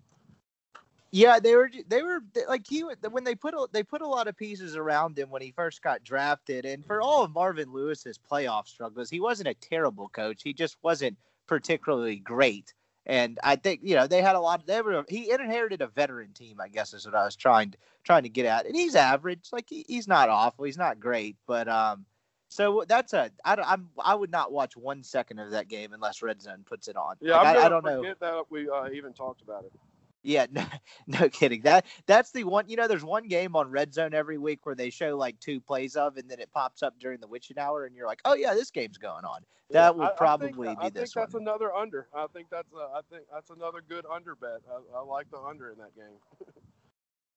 Yeah, they were they were like he when they put a, they put a lot of pieces around him when he first got drafted, and for all of Marvin Lewis's playoff struggles, he wasn't a terrible coach. He just wasn't particularly great. And I think you know they had a lot. Of, they were he inherited a veteran team, I guess is what I was trying to trying to get at. And he's average, like he, he's not awful, he's not great, but um, so that's a I I'm I would not watch one second of that game unless Red Zone puts it on. Yeah, like, I, I, don't know. that we uh, even talked about it. Yeah, no, no kidding. That that's the one. You know, there's one game on Red Zone every week where they show like two plays of, and then it pops up during the witching hour, and you're like, oh yeah, this game's going on. That yeah, will probably I think, be I think that's another under. I think that's a, I think that's another good under bet. I, I like the under in that game.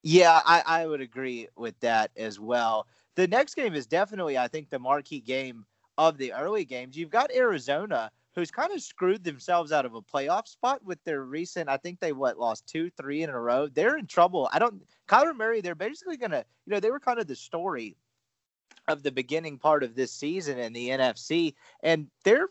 yeah, I, I would agree with that as well. The next game is definitely, I think, the marquee game of the early games. You've got Arizona who's kind of screwed themselves out of a playoff spot with their recent. I think they what lost two, three in a row. They're in trouble. I don't. Kyler Murray. They're basically gonna. You know, they were kind of the story of the beginning part of this season in the NFC, and they're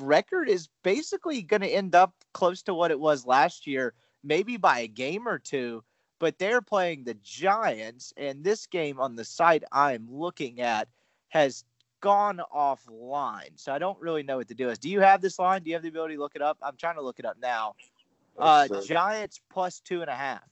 record is basically going to end up close to what it was last year, maybe by a game or two. But they're playing the Giants, and this game on the site I'm looking at has gone offline. So I don't really know what to do. Is do you have this line? Do you have the ability to look it up? I'm trying to look it up now. Uh, Giants plus two and a half.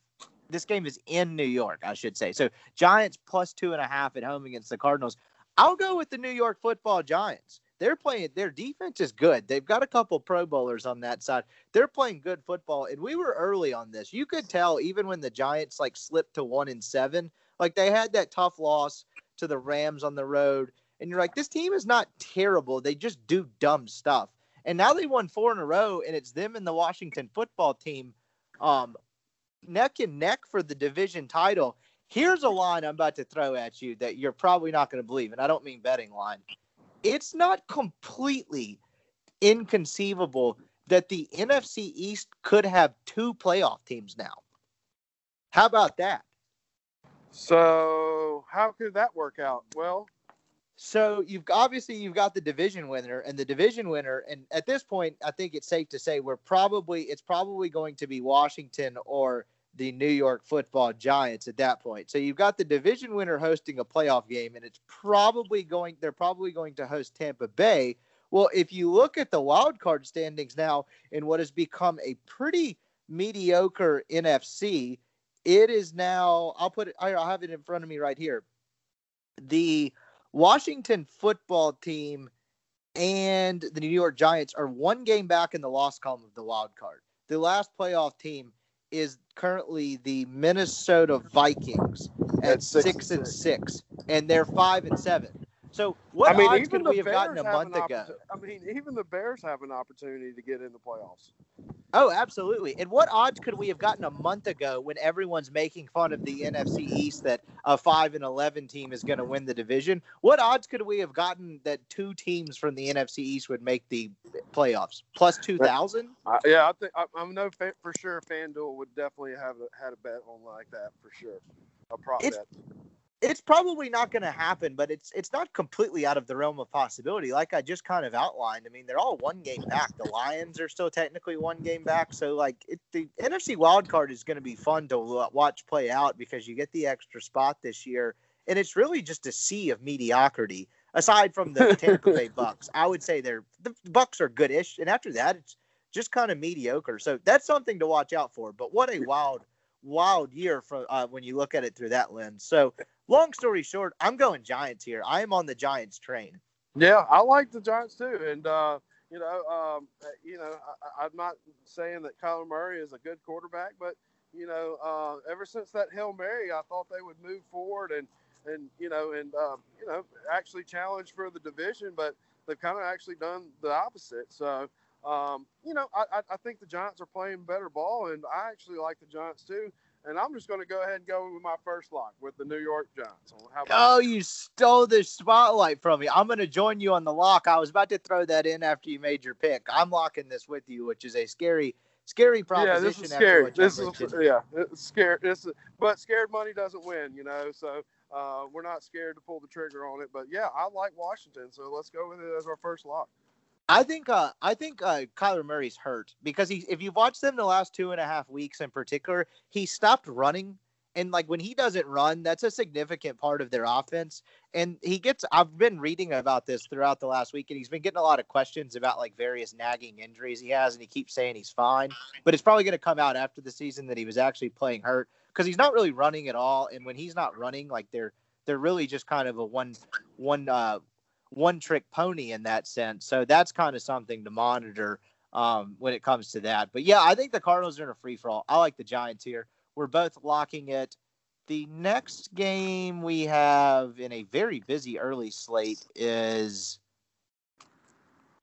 This game is in New York, I should say. So Giants plus two and a half at home against the Cardinals. I'll go with the New York Football Giants. They're playing. Their defense is good. They've got a couple Pro Bowlers on that side. They're playing good football, and we were early on this. You could tell even when the Giants like slipped to one and seven, like they had that tough loss to the Rams on the road, and you're like, this team is not terrible. They just do dumb stuff. And now they won four in a row, and it's them and the Washington football team, um, neck and neck for the division title. Here's a line I'm about to throw at you that you're probably not going to believe, and I don't mean betting line. It's not completely inconceivable that the NFC East could have two playoff teams now. How about that? So, how could that work out? Well, so you've obviously you've got the division winner and the division winner, and at this point, I think it's safe to say we're probably it's probably going to be Washington or the New York football giants at that point. So you've got the division winner hosting a playoff game, and it's probably going, they're probably going to host Tampa Bay. Well, if you look at the wild card standings now in what has become a pretty mediocre NFC, it is now, I'll put it, I'll have it in front of me right here. The Washington football team and the New York Giants are one game back in the loss column of the wild card. The last playoff team is currently the Minnesota Vikings at, six, six, and six, and they're five and seven. So what I mean, odds could we have Bears gotten a month ago? I mean, even the Bears have an opportunity to get in the playoffs. Oh, absolutely. And what odds could we have gotten a month ago when everyone's making fun of the NFC East that a five and eleven team is going to win the division? What odds could we have gotten that two teams from the NFC East would make the playoffs? Plus two thousand? Uh, yeah, I think I, I know for sure FanDuel would definitely have a, had a bet on like that for sure. A prop it's, bet it's probably not going to happen, but it's it's not completely out of the realm of possibility. Like I just kind of outlined. I mean, they're all one game back. The Lions are still technically one game back. So like it, the NFC wild card is going to be fun to watch play out because you get the extra spot this year, and it's really just a sea of mediocrity. Aside from the Tampa Bay Bucks, I would say they're the Bucks are goodish, and after that, it's just kind of mediocre. So that's something to watch out for. But what a wild wild year for uh, when you look at it through that lens. So long story short, I'm going Giants here. I am on the Giants train. Yeah, I like the Giants too, and uh, you know, um, you know, I, am not saying that Kyler Murray is a good quarterback, but you know, uh, ever since that hail mary, I thought they would move forward and and you know and uh, you know actually challenge for the division, but they've kind of actually done the opposite. So. Um, you know, I, I think the Giants are playing better ball, and I actually like the Giants too. And I'm just going to go ahead and go with my first lock with the New York Giants. oh, you stole the spotlight from me. I'm going to join you on the lock. I was about to throw that in after you made your pick. I'm locking this with you, which is a scary, scary proposition. Yeah, this is scary. This is yeah, it's scary. This is, but scared money doesn't win, you know. So uh, we're not scared to pull the trigger on it. But yeah, I like Washington, so let's go with it as our first lock. I think uh, I think uh, Kyler Murray's hurt because he if you've watched them the last two and a half weeks in particular, he stopped running. And like when he doesn't run, that's a significant part of their offense. And he gets I've been reading about this throughout the last week, and he's been getting a lot of questions about like various nagging injuries he has, and he keeps saying he's fine. But it's probably gonna come out after the season that he was actually playing hurt because he's not really running at all. And when he's not running, like they're they're really just kind of a one one uh one trick pony in that sense. So that's kind of something to monitor um, when it comes to that. But yeah, I think the Cardinals are in a free for all. I like the Giants here. We're both locking it. The next game we have in a very busy early slate is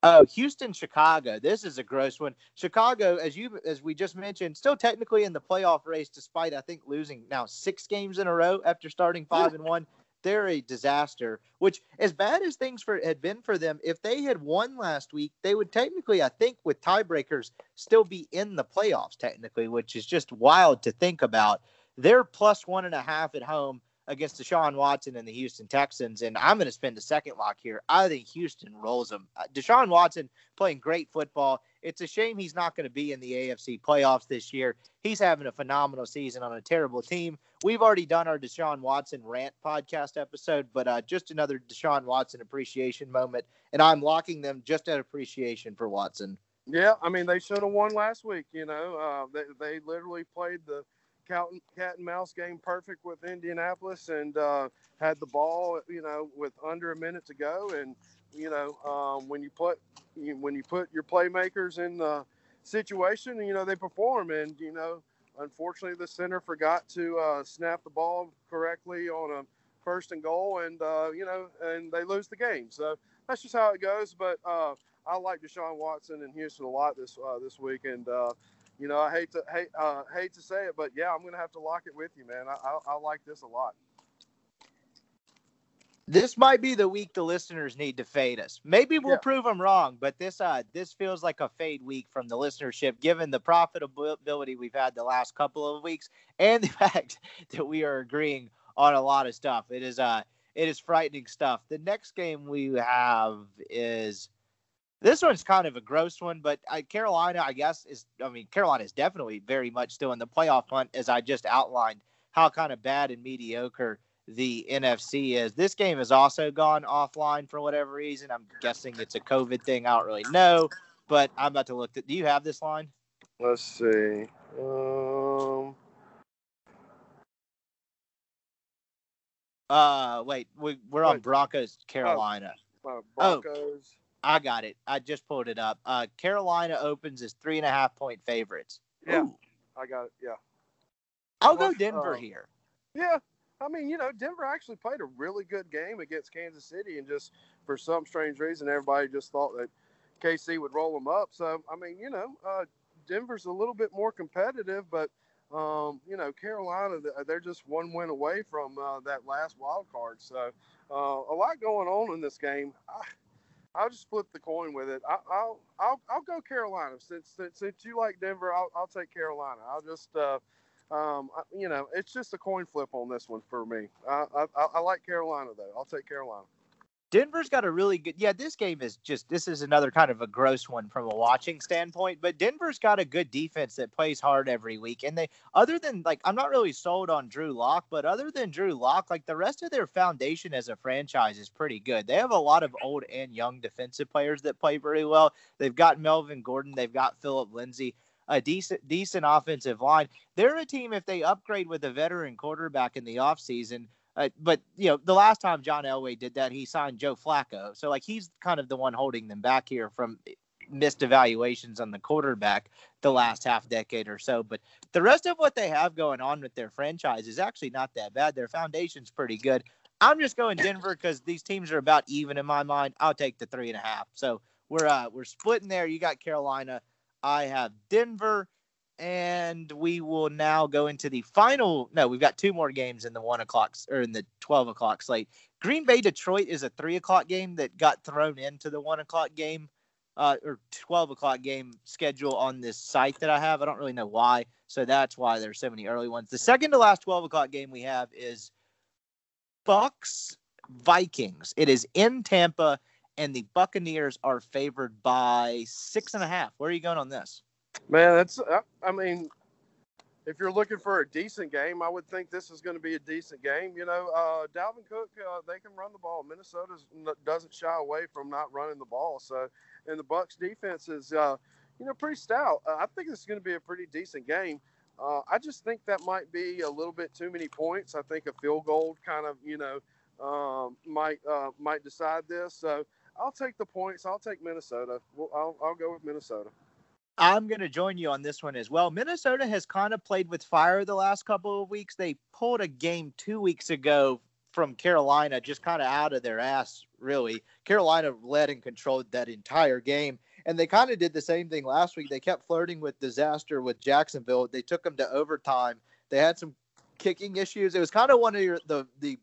Oh, Houston, Chicago. This is a gross one. Chicago, as you as we just mentioned, still technically in the playoff race, despite I think losing now six games in a row after starting five and one they're a disaster. Which, as bad as things for had been for them, if they had won last week, they would technically, I think, with tiebreakers, still be in the playoffs. Technically, which is just wild to think about. They're plus one and a half at home against Deshaun Watson and the Houston Texans. And I'm going to spend the second lock here. I think Houston rolls them. Uh, Deshaun Watson playing great football. It's a shame he's not going to be in the AFC playoffs this year. He's having a phenomenal season on a terrible team. We've already done our Deshaun Watson rant podcast episode, but uh, just another Deshaun Watson appreciation moment. And I'm locking them just at appreciation for Watson. Yeah, I mean, they should have won last week. You know, uh, they, they literally played the cat and, cat and mouse game perfect with Indianapolis and uh, had the ball, you know, with under a minute to go. And you know, um, when you put when you put your playmakers in the situation, you know, they perform. And you know, unfortunately, the center forgot to uh, snap the ball correctly on a first and goal, and uh, you know, and they lose the game. So that's just how it goes. But uh, I like Deshaun Watson in Houston a lot this uh, this week, and uh, you know, I hate to hate uh, hate to say it, but yeah, I'm to have to lock it with you, man. I, I, I like this a lot. This might be the week the listeners need to fade us. Maybe we'll yeah. prove them wrong, but this uh this feels like a fade week from the listenership, given the profitability we've had the last couple of weeks and the fact that we are agreeing on a lot of stuff. It is uh it is frightening stuff. The next game we have is this one's kind of a gross one, but uh, Carolina, I guess, is I mean, Carolina is definitely very much still in the playoff hunt, as I just outlined how kind of bad and mediocre the NFC is. This game has also gone offline for whatever reason. I'm guessing it's a COVID thing. I don't really know, but I'm about to look. At, do you have this line? Let's see. Um. Uh, wait, we, we're on Broncos, Carolina. Uh, Broncos. Oh. I got it. I just pulled it up. Uh, Carolina opens as three and a half point favorites. Yeah, Ooh. I got it. Yeah, I'll go Denver uh, here. Yeah, I mean, you know, Denver actually played a really good game against Kansas City, and just for some strange reason, everybody just thought that KC would roll them up. So, I mean, you know, uh, Denver's a little bit more competitive, but um, you know, Carolina, they're just one win away from uh, that last wild card. So, uh, a lot going on in this game. I, I'll just flip the coin with it. I, will I'll I'll go Carolina since since, since you like Denver. I'll, I'll take Carolina. I'll just uh, um, you know it's just a coin flip on this one for me. I, I, I like Carolina though. I'll take Carolina. Denver's got a really good. Yeah, this game is just this is another kind of a gross one from a watching standpoint. But Denver's got a good defense that plays hard every week, and they other than like I'm not really sold on Drew Lock, but other than Drew Lock, like the rest of their foundation as a franchise is pretty good. They have a lot of old and young defensive players that play very well. They've got Melvin Gordon, they've got Phillip Lindsay a decent decent offensive line. They're a team if they upgrade with a veteran quarterback in the offseason uh, but you know, the last time John Elway did that, he signed Joe Flacco. So like he's kind of the one holding them back here from missed evaluations on the quarterback the last half decade or so. But the rest of what they have going on with their franchise is actually not that bad. Their foundation's pretty good. I'm just going Denver because these teams are about even in my mind. I'll take the three and a half. So we're uh we're splitting there. You got Carolina. I have Denver and we will now go into the final. No, we've got two more games in the one o'clock or in the twelve o'clock slate. Green Bay Detroit is a three o'clock game that got thrown into the one o'clock game uh, or twelve o'clock game schedule on this site that I have. I don't really know why, so that's why there's so many early ones. The second to last twelve o'clock game we have is Bucks Vikings. It is in Tampa, and the Buccaneers are favored by six and a half. Where are you going on this? Man, that's. Uh, I mean, if you're looking for a decent game, I would think this is going to be a decent game. You know, uh, Dalvin Cook, uh, they can run the ball. Minnesota doesn't shy away from not running the ball. So, and the Bucks defense is, uh, you know, pretty stout. Uh, I think this is going to be a pretty decent game. Uh, I just think that might be a little bit too many points. I think a field goal kind of, you know, um, might might decide this. So, I'll take the points. I'll take Minnesota. I'll, I'll go with Minnesota. I'm going to join you on this one as well. Minnesota has kind of played with fire the last couple of weeks. They pulled a game two weeks ago from Carolina just kind of out of their ass, really. Carolina led and controlled that entire game. And they kind of did the same thing last week. They kept flirting with disaster with Jacksonville. They took them to overtime. They had some kicking issues. It was kind of one of your, the the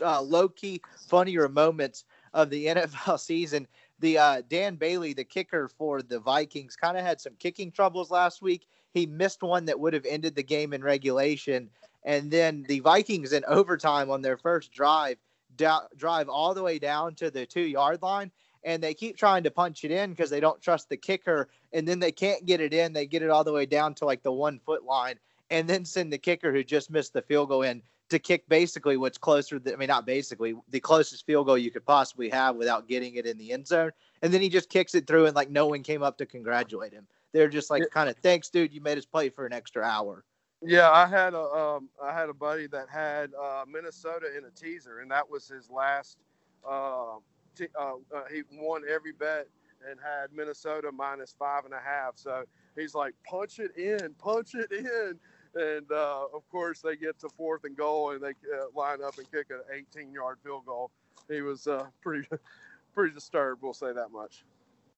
uh, low key funnier moments of the NFL season the uh, Dan Bailey, the kicker for the Vikings, kind of had some kicking troubles last week. He missed one that would have ended the game in regulation, And then the Vikings in overtime on their first drive drive all the way down to the two yard line. And they keep trying to punch it in because they don't trust the kicker. And then they can't get it in. They get it all the way down to like the one foot line and then send the kicker who just missed the field goal in to kick basically what's closer. I mean, not basically the closest field goal you could possibly have without getting it in the end zone. And then he just kicks it through, and like no one came up to congratulate him. They're just like, kind of, thanks, dude. You made us play for an extra hour. Yeah, I had a um, I had a buddy that had uh, Minnesota in a teaser, and that was his last. Uh, t- uh, uh he won every bet and had Minnesota minus five and a half. So he's like, punch it in, punch it in and uh, of course they get to fourth and goal and they uh, line up and kick an 18 yard field goal. He was uh, pretty pretty disturbed. We'll say that much.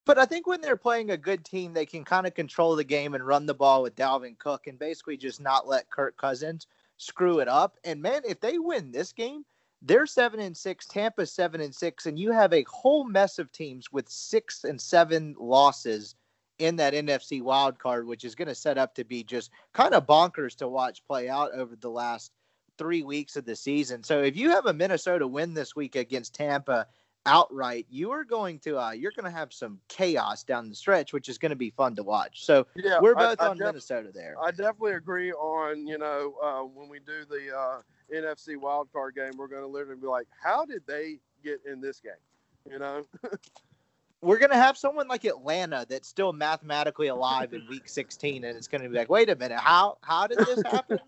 But I think when they're playing a good team, they can kind of control the game and run the ball with Dalvin Cook and basically just not let Kirk Cousins screw it up. And man, if they win this game, they're seven and six, Tampa's seven and six, and you have a whole mess of teams with six and seven losses in that NFC wild card, which is going to set up to be just kind of bonkers to watch play out over the last three weeks of the season. So if you have a Minnesota win this week against Tampa outright, you are going to uh, you're going to have some chaos down the stretch, which is going to be fun to watch. So yeah, we're both I, I on def- Minnesota there. I definitely agree on you know uh, when we do the uh, NFC wild card game, we're going to literally be like, how did they get in this game? You know. we're gonna have someone like Atlanta that's still mathematically alive in week 16, and it's gonna be like, wait a minute, how how did this happen?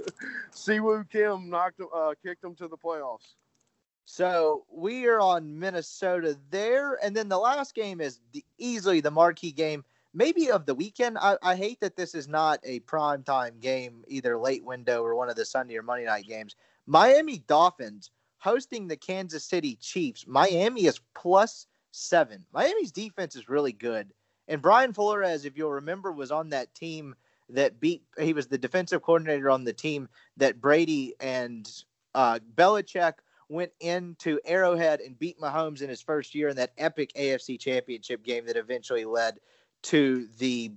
Siwoo Kim knocked uh, kicked them to the playoffs. So we are on Minnesota there, and then the last game is the, easily the marquee game, maybe of the weekend. I, I hate that this is not a prime time game, either late window or one of the Sunday or Monday night games. Miami Dolphins hosting the Kansas City Chiefs. Miami is plus seven. Miami's defense is really good. And Brian Flores, if you'll remember, was on that team that beat, he was the defensive coordinator on the team that Brady and uh, Belichick went into Arrowhead and beat Mahomes in his first year in that epic AFC championship game that eventually led to the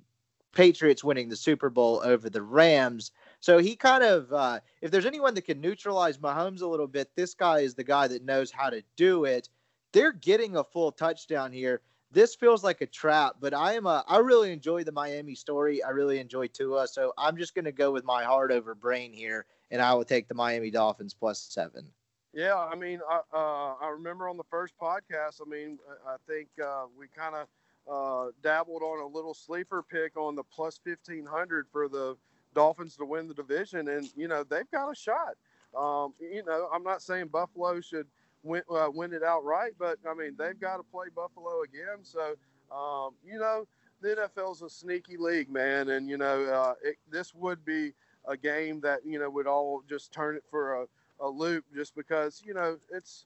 Patriots winning the Super Bowl over the Rams. So he kind of, uh, if there's anyone that can neutralize Mahomes a little bit, this guy is the guy that knows how to do it they're getting a full touchdown here. This feels like a trap, but I am a I really enjoy the Miami story. I really enjoy Tua, so I'm just going to go with my heart over brain here, and I will take the Miami Dolphins plus seven. Yeah, I mean, I, uh, I remember on the first podcast. I mean, I think uh, we kind of uh, dabbled on a little sleeper pick on the plus fifteen hundred for the Dolphins to win the division, and you know they've got a shot. Um, you know, I'm not saying Buffalo should win, uh, win it outright. But I mean, they've got to play Buffalo again. So, um, you know, the NFL's a sneaky league, man. And, you know, uh, it, this would be a game that, you know, would all just turn it for a, a loop just because, you know, it's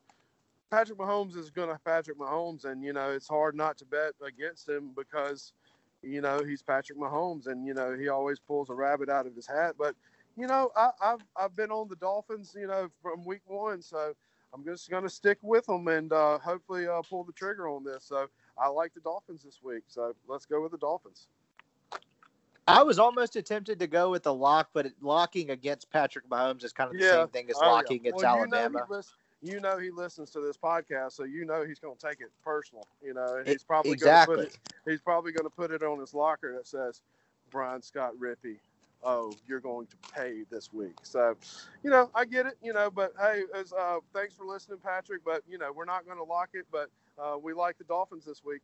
Patrick Mahomes is going to Patrick Mahomes. And, you know, it's hard not to bet against him because, you know, he's Patrick Mahomes and, you know, he always pulls a rabbit out of his hat. But, you know, I, have I've been on the Dolphins, you know, from week one. So, I'm just going to stick with them and uh, hopefully uh, pull the trigger on this. So I like the Dolphins this week. So let's go with the Dolphins. I was almost tempted to go with the lock, but locking against Patrick Mahomes is kind of the yeah. same thing as locking against well, Alabama. You know, you know he listens to this podcast, so you know he's going to take it personal. You know, and he's probably exactly. Going to put it, he's probably going to put it on his locker that says Brian Scott Rippee oh, you're going to pay this week. So, you know, I get it, you know, but hey, as uh, thanks for listening, Patrick. But you know, we're not going to lock it, but uh, we like the Dolphins this week.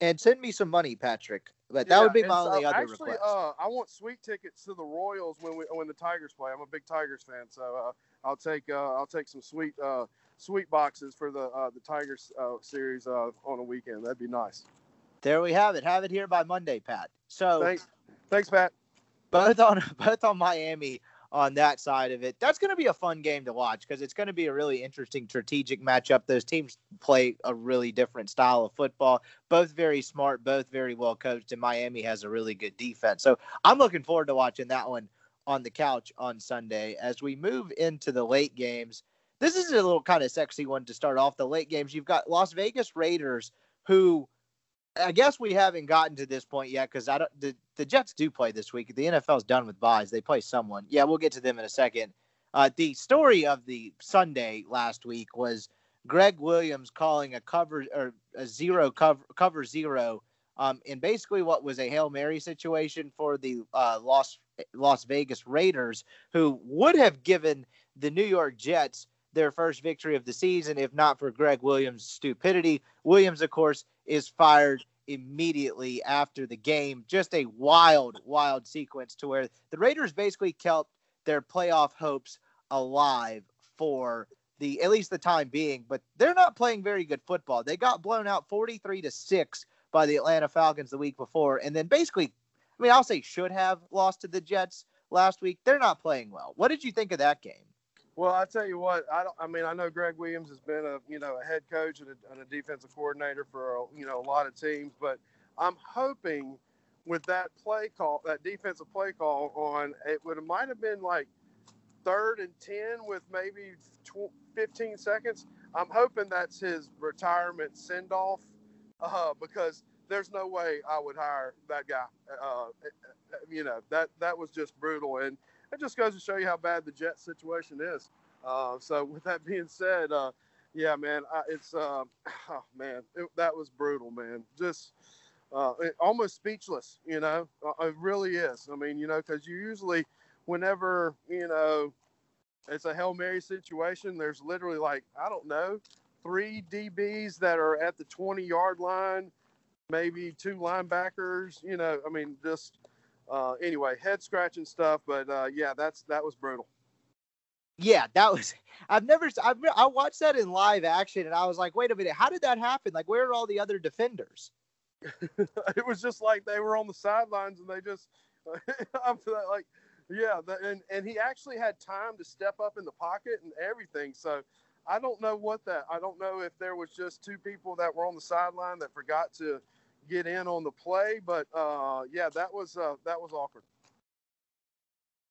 And send me some money, Patrick. But that yeah, would be my only other actually, request. Uh, I want sweet tickets to the Royals when we when the Tigers play. I'm a big Tigers fan, so uh, I'll take uh, I'll take some sweet uh, sweet boxes for the uh, the Tigers uh, series uh, on a weekend. That'd be nice. There we have it. Have it here by Monday, Pat. So thanks, thanks, Pat both on both on Miami on that side of it. That's going to be a fun game to watch because it's going to be a really interesting strategic matchup. Those teams play a really different style of football, both very smart, both very well coached, and Miami has a really good defense. So I'm looking forward to watching that one on the couch on Sunday. As we move into the late games, this is a little kind of sexy one to start off the late games. You've got Las Vegas Raiders who I guess we haven't gotten to this point yet because I don't. The Jets do play this week. The NFL's done with buys. They play someone. Yeah, we'll get to them in a second. Uh, the story of the Sunday last week was Gregg Williams calling a cover or a zero cover cover zero um, in basically what was a hail mary situation for the uh, Las Las Vegas Raiders, who would have given the New York Jets their first victory of the season if not for Gregg Williams' stupidity. Williams, of course, is fired immediately after the game. Just a wild, wild sequence to where the Raiders basically kept their playoff hopes alive for the at least the time being, but they're not playing very good football. They got blown out 43 to 6 by the Atlanta Falcons the week before and then basically I mean, I'll say should have lost to the Jets last week. They're not playing well. What did you think of that game? Well, I tell you what, I don't. I mean, I know Gregg Williams has been a you know a head coach and a, and a defensive coordinator for a, you know a lot of teams, but I'm hoping with that play call, that defensive play call on it would might have been like third and ten with maybe 15 seconds. I'm hoping that's his retirement send off uh, because there's no way I would hire that guy. Uh, you know that that was just brutal and it just goes to show you how bad the Jet situation is. Uh, so with that being said, uh, yeah, man, I, it's uh, oh, man, it, that was brutal, man. Just uh, it, almost speechless, you know. Uh, it really is. I mean, you know, because you usually, whenever you know, it's a hail mary situation. There's literally like I don't know, three DBs that are at the 20 yard line, maybe two linebackers. You know, I mean, just uh, anyway, head scratching stuff. But uh, yeah, that's that was brutal. Yeah, that was. I've never. I've, I watched that in live action, and I was like, wait a minute, how did that happen? Like, where are all the other defenders? it was just like they were on the sidelines, and they just I'm like, yeah, and and he actually had time to step up in the pocket and everything. So. I don't know what that. I don't know if there was just two people that were on the sideline that forgot to get in on the play. But uh, yeah, that was uh, that was awkward.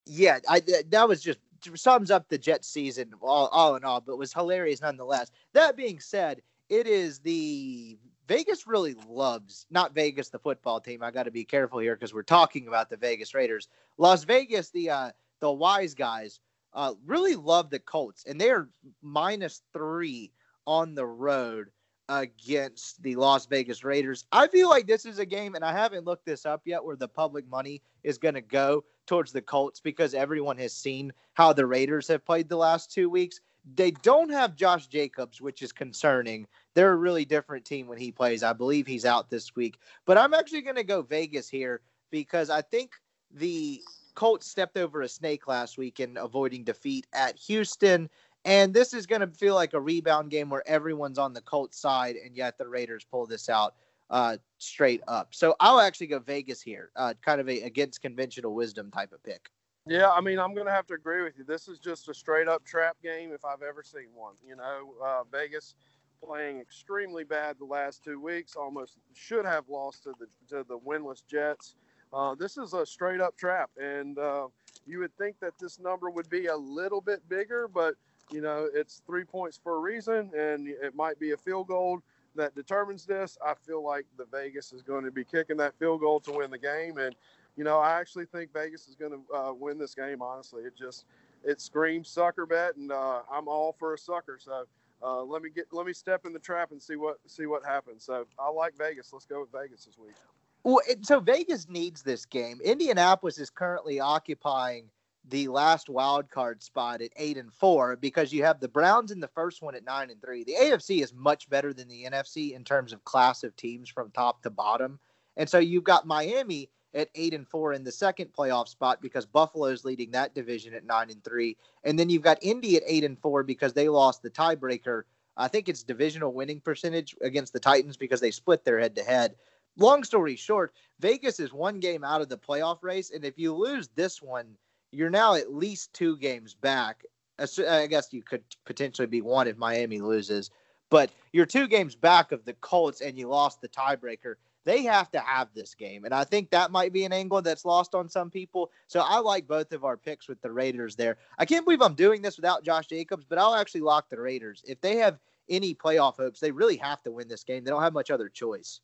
Yeah, I that was just sums up the Jets season all, all in all, but was hilarious nonetheless. That being said, it is the Vegas really loves not Vegas the football team. I got to be careful here because we're talking about the Vegas Raiders. Las Vegas, the uh, the wise guys, uh, really love the Colts, and they're minus three on the road against the Las Vegas Raiders. I feel like this is a game, and I haven't looked this up yet, where the public money is going to go towards the Colts because everyone has seen how the Raiders have played the last two weeks. They don't have Josh Jacobs, which is concerning. They're a really different team when he plays. I believe he's out this week, but I'm actually going to go Vegas here because I think the Colts stepped over a snake last week in avoiding defeat at Houston. And this is going to feel like a rebound game where everyone's on the Colts side, and yet the Raiders pull this out uh, straight up. So I'll actually go Vegas here, uh, kind of a against conventional wisdom type of pick. Yeah, I mean, I'm going to have to agree with you. This is just a straight up trap game if I've ever seen one. You know, uh, Vegas playing extremely bad the last two weeks, almost should have lost to the to the winless Jets. Uh, this is a straight up trap, and uh, you would think that this number would be a little bit bigger, but you know, it's three points for a reason, and it might be a field goal that determines this. I feel like the Vegas is going to be kicking that field goal to win the game, and you know, I actually think Vegas is going to uh, win this game. Honestly, it just it screams sucker bet, and uh, I'm all for a sucker. So uh, let me get let me step in the trap and see what see what happens. So I like Vegas. Let's go with Vegas this week. Well, so Vegas needs this game. Indianapolis is currently occupying the last wild card spot at eight and four because you have the Browns in the first one at nine and three. The AFC is much better than the NFC in terms of class of teams from top to bottom. And so you've got Miami at eight and four in the second playoff spot because Buffalo's leading that division at nine and three. And then you've got Indy at eight and four because they lost the tiebreaker. I think it's divisional winning percentage against the Titans because they split their head to head. Long story short, Vegas is one game out of the playoff race. And if you lose this one, you're now at least two games back. I guess you could potentially be one if Miami loses, but you're two games back of the Colts and you lost the tiebreaker. They have to have this game. And I think that might be an angle that's lost on some people. So I like both of our picks with the Raiders there. I can't believe I'm doing this without Josh Jacobs, but I'll actually lock the Raiders. If they have any playoff hopes, they really have to win this game. They don't have much other choice.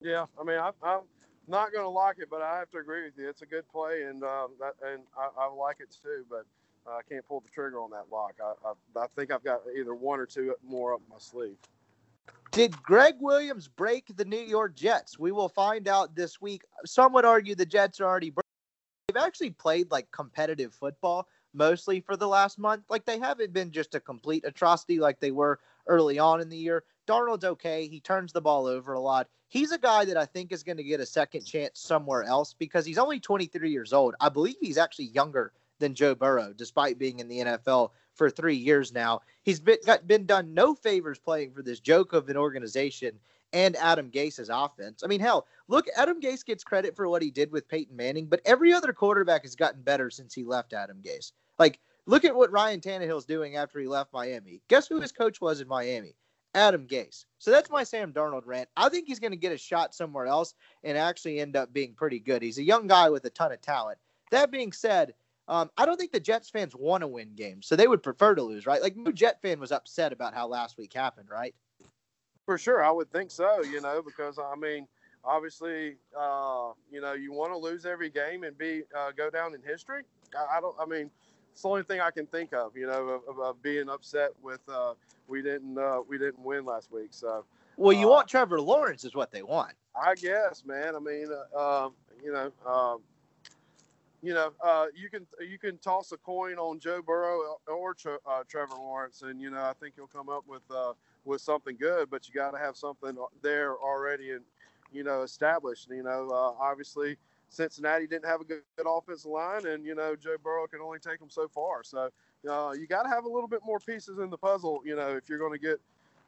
Yeah. I mean, I, I not going to like it, but I have to agree with you. It's a good play, and um, that, and I, I, like it too. But I can't pull the trigger on that lock. I, I, I think I've got either one or two more up my sleeve. Did Gregg Williams break the New York Jets? We will find out this week. Some would argue the Jets are already. They've actually played like competitive football mostly for the last month. Like they haven't been just a complete atrocity like they were early on in the year. Darnold's okay. He turns the ball over a lot. He's a guy that I think is going to get a second chance somewhere else because he's only 23 years old. I believe he's actually younger than Joe Burrow, despite being in the NFL for three years now. He's been got, been done no favors playing for this joke of an organization and Adam Gase's offense. I mean, hell, look, Adam Gase gets credit for what he did with Peyton Manning, but every other quarterback has gotten better since he left Adam Gase. Like, look at what Ryan Tannehill's doing after he left Miami. Guess who his coach was in Miami? Adam Gase. So that's my Sam Darnold rant. I think he's going to get a shot somewhere else and actually end up being pretty good. He's a young guy with a ton of talent. That being said, um, I don't think the Jets fans want to win games, so they would prefer to lose, right? Like no Jet fan was upset about how last week happened, right? For sure, I would think so. You know, because I mean, obviously, uh, you know, you want to lose every game and be uh, go down in history. I, I, don't. I mean, it's the only thing I can think of. You know, of, of being upset with uh, we didn't uh, we didn't win last week. So, well, you uh, want Trevor Lawrence is what they want. I guess, man. I mean, uh, um, you know. Um, you know, uh, you can you can toss a coin on Joe Burrow or uh, Trevor Lawrence, and you know I think you'll come up with uh, with something good. But you got to have something there already and you know established. You know, uh, obviously Cincinnati didn't have a good, good, offensive line, and you know Joe Burrow can only take them so far. So uh, you got to have a little bit more pieces in the puzzle. You know, if you're going to get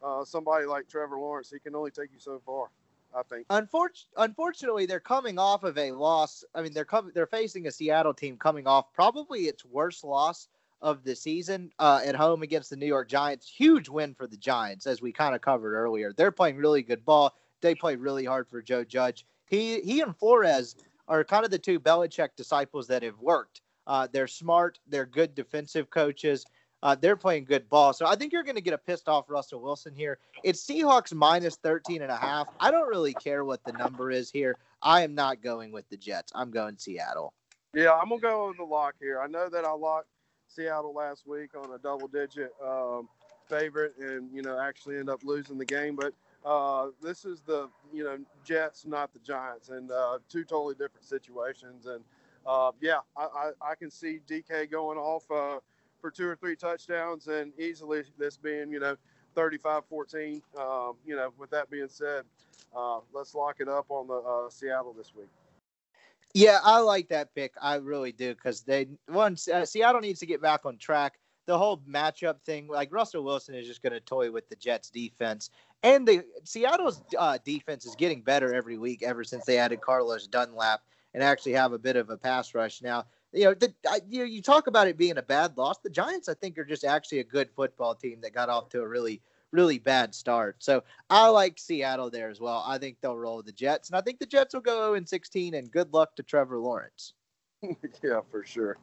uh, somebody like Trevor Lawrence, he can only take you so far. I think. Unfortunately, unfortunately, they're coming off of a loss. I mean, they're coming. They're facing a Seattle team coming off probably its worst loss of the season uh, at home against the New York Giants. Huge win for the Giants, as we kind of covered earlier. They're playing really good ball. They play really hard for Joe Judge. He he and Flores are kind of the two Belichick disciples that have worked. Uh, they're smart. They're good defensive coaches. Uh, they're playing good ball. So I think you're going to get a pissed off Russell Wilson here. It's Seahawks minus 13 and a half. I don't really care what the number is here. I am not going with the Jets. I'm going Seattle. Yeah, I'm going to go with the lock here. I know that I locked Seattle last week on a double digit um, favorite and, you know, actually end up losing the game. But uh, this is the, you know, Jets, not the Giants, and uh, two totally different situations. And, uh, yeah, I, I, I, can see DK going off uh, for two or three touchdowns and easily this being, you know, 35 14. Um, you know, with that being said, uh, let's lock it up on the Seattle this week. Yeah, I like that pick. I really do because they uh, Seattle needs to get back on track. The whole matchup thing, like Russell Wilson is just going to toy with the Jets defense, and the Seattle's uh, defense is getting better every week ever since they added Carlos Dunlap and actually have a bit of a pass rush now you know, the, I, you know, you talk about it being a bad loss. The Giants, I think, are just actually a good football team that got off to a really, really bad start. So I like Seattle there as well. I think they'll roll the Jets, and I think the Jets will go 0 and 16. And good luck to Trevor Lawrence. yeah, for sure.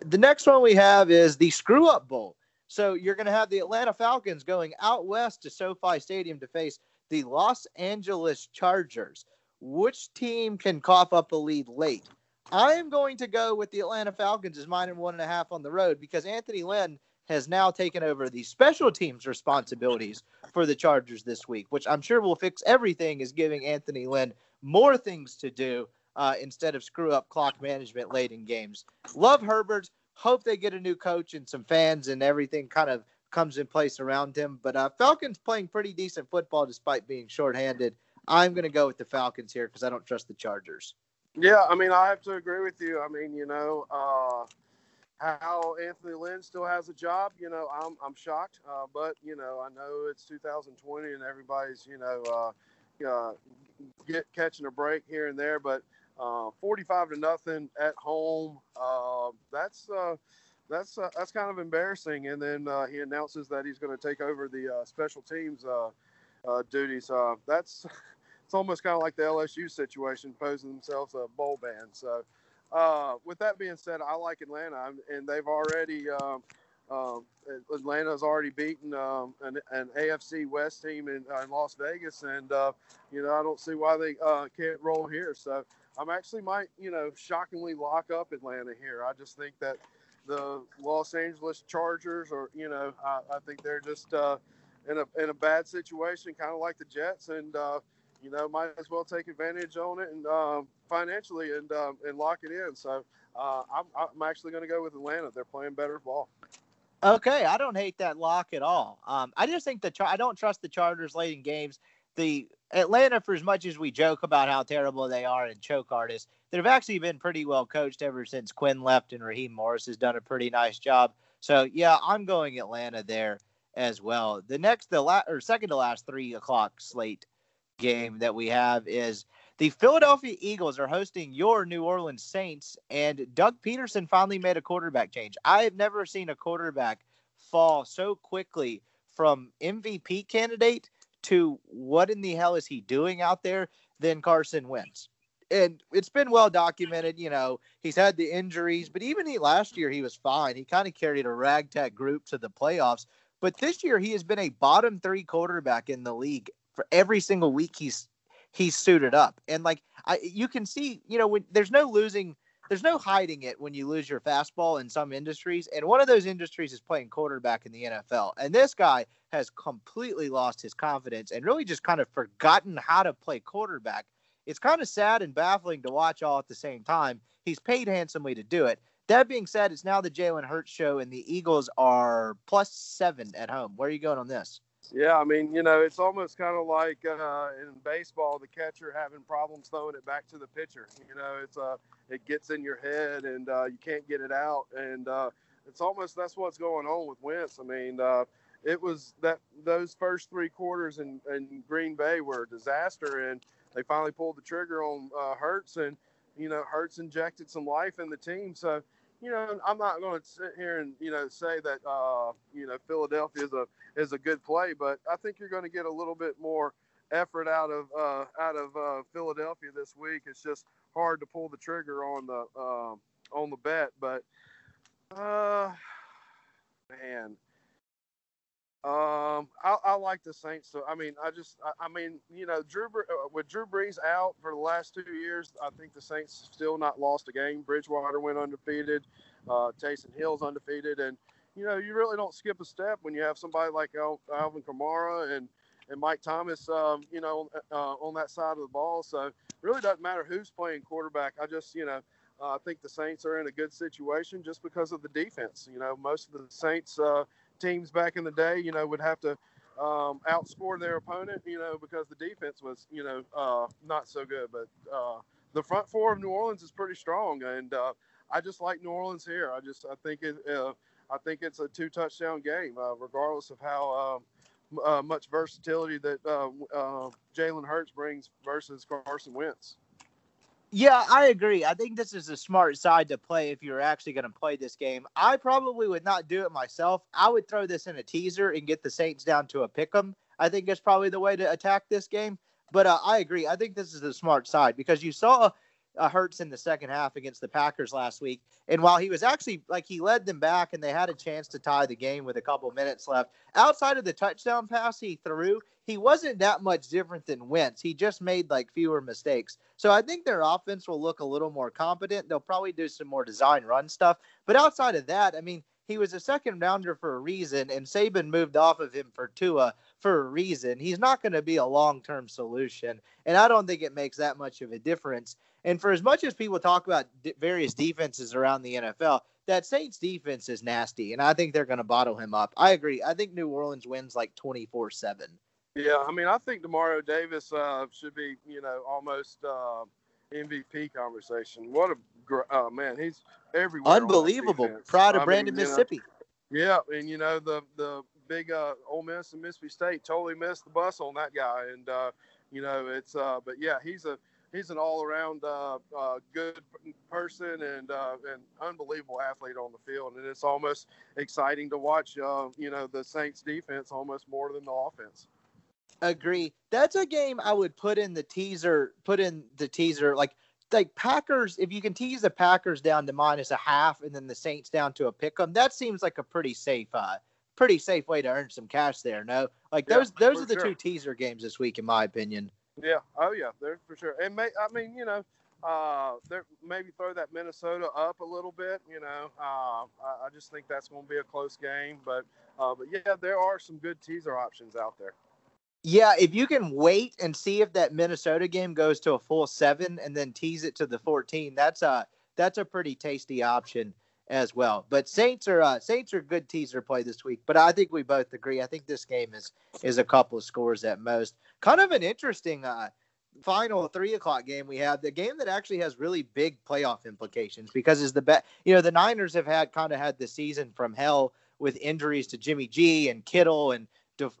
The next one we have is the Screw Up Bowl. So you're going to have the Atlanta Falcons going out west to SoFi Stadium to face the Los Angeles Chargers. Which team can cough up a lead late? I am going to go with the Atlanta Falcons as mine and one and a half on the road because Anthony Lynn has now taken over the special teams responsibilities for the Chargers this week, which I'm sure will fix everything, is giving Anthony Lynn more things to do uh, instead of screw up clock management late in games. Love Herbert. Hope they get a new coach and some fans and everything kind of comes in place around him. But uh, Falcons playing pretty decent football despite being shorthanded. I'm going to go with the Falcons here because I don't trust the Chargers. Yeah, I mean, I have to agree with you. I mean, you know, uh, how Anthony Lynn still has a job, you know, I'm, I'm shocked. Uh, but, you know, I know it's 2020 and everybody's, you know, uh, uh, get catching a break here and there. But uh, 45 to nothing at home, uh, that's uh, that's uh, that's kind of embarrassing. And then uh, he announces that he's going to take over the special teams duties. That's it's almost kind of like the LSU situation, posing themselves a bowl ban. So, with that being said, I like Atlanta, and they've already, um, um, Atlanta's already beaten um, an, an, AFC West team in, in Las Vegas, and you know I don't see why they can't roll here. So I'm actually might you know shockingly lock up Atlanta here. I just think that the Los Angeles Chargers, are, you know, I, I think they're just uh, in a in a bad situation, kind of like the Jets, and uh, you know, might as well take advantage on it and um, financially and um, and lock it in. So uh, I'm I'm actually going to go with Atlanta. They're playing better ball. Okay, I don't hate that lock at all. Um, I just think the Char- I don't trust the Chargers late in games. The Atlanta, for as much as we joke about how terrible they are and choke artists, they've actually been pretty well coached ever since Quinn left, and Raheem Morris has done a pretty nice job. So yeah, I'm going Atlanta there as well. The next, the last or second to last three o'clock slate game that we have is the Philadelphia Eagles are hosting your New Orleans Saints, and Doug Pederson finally made a quarterback change. I have never seen a quarterback fall so quickly from MVP candidate to what in the hell is he doing out there than Carson Wentz. And it's been well documented, you know, he's had the injuries, but even he, last year he was fine. He kind of carried a ragtag group to the playoffs. But this year he has been a bottom three quarterback in the league for every single week he's he's suited up. And like I you can see, you know, when there's no losing there's no hiding it when you lose your fastball in some industries. And one of those industries is playing quarterback in the NFL. And this guy has completely lost his confidence and really just kind of forgotten how to play quarterback. It's kind of sad and baffling to watch all at the same time. He's paid handsomely to do it. That being said, it's now the Jalen Hurts show, and the Eagles are plus seven at home. Where are you going on this? Yeah, I mean, you know, it's almost kind of like uh, in baseball, the catcher having problems throwing it back to the pitcher. You know, it's uh, it gets in your head and uh, you can't get it out, and uh, it's almost that's what's going on with Wentz. I mean, uh, it was that those first three quarters in, in Green Bay were a disaster, and they finally pulled the trigger on uh, Hurts, and you know, Hurts injected some life in the team. So, you know, I'm not going to sit here and you know say that uh, you know Philadelphia is a is a good play, but I think you're going to get a little bit more effort out of uh, out of uh, Philadelphia this week. It's just hard to pull the trigger on the uh, on the bet, but uh, man, um, I, I, like the Saints. So I mean, I just, I, I mean, you know, Drew uh, with Drew Brees out for the last two years, I think the Saints still not lost a game. Bridgewater went undefeated, uh, Taysom Hill's undefeated, and you know, you really don't skip a step when you have somebody like Al, Alvin Kamara and and Mike Thomas, um, you know, uh, on that side of the ball. So really doesn't matter who's playing quarterback. I just, you know. Uh, I think the Saints are in a good situation just because of the defense. You know, most of the Saints uh, teams back in the day, you know, would have to um, outscore their opponent, you know, because the defense was, you know, uh, not so good. But uh, the front four of New Orleans is pretty strong, and uh, I just like New Orleans here. I just I think it uh, I think it's a two touchdown game, uh, regardless of how. Um, uh, much versatility that Jalen Hurts brings versus Carson Wentz. Yeah, I agree. I think this is a smart side to play if you're actually going to play this game. I probably would not do it myself. I would throw this in a teaser and get the Saints down to a pick 'em. I think it's probably the way to attack this game. But uh, I agree. I think this is a smart side because you saw uh, Hurts in the second half against the Packers last week. And while he was actually like he led them back and they had a chance to tie the game with a couple minutes left, outside of the touchdown pass he threw, he wasn't that much different than Wentz. He just made like fewer mistakes. So I think their offense will look a little more competent. They'll probably do some more design run stuff. But outside of that, I mean, he was a second rounder for a reason, and Saban moved off of him for Tua for a reason. He's not going to be a long term solution, and I don't think it makes that much of a difference. And for as much as people talk about d- various defenses around the NFL, that Saints defense is nasty, and I think they're going to bottle him up. I agree. I think New Orleans wins like 24 7. Yeah, I mean, I think Demario Davis uh, should be, you know, almost uh, MVP conversation. What a gr- uh, man! He's everywhere. Unbelievable. Proud of Brandon, mean, Mississippi. Know, yeah, and you know the the big uh, Ole Miss and Mississippi State totally missed the bus on that guy, and uh, you know it's. Uh, but yeah, he's a he's an all around uh, uh, good person and uh, an unbelievable athlete on the field, and it's almost exciting to watch. Uh, you know the Saints defense almost more than the offense. Agree. That's a game I would put in the teaser. Put in the teaser like like Packers, if you can tease the Packers down to minus a half and then the Saints down to a pick 'em, that seems like a pretty safe, uh, pretty safe way to earn some cash there. No, like Yeah, those those are the sure. two teaser games this week, in my opinion. Yeah. Oh yeah. There for sure. And may, I mean, you know, uh, there maybe throw that Minnesota up a little bit. You know, uh, I, I just think that's going to be a close game. But uh, but yeah, there are some good teaser options out there. Yeah, if you can wait and see if that Minnesota game goes to a full seven and then tease it to the fourteen, that's a that's a pretty tasty option as well. But Saints are uh, Saints are good teaser play this week. But I think we both agree. I think this game is is a couple of scores at most. Kind of an interesting uh, final three o'clock game we have. The game that actually has really big playoff implications because is the bet. You know, the Niners have had kind of had the season from hell with injuries to Jimmy G and Kittle and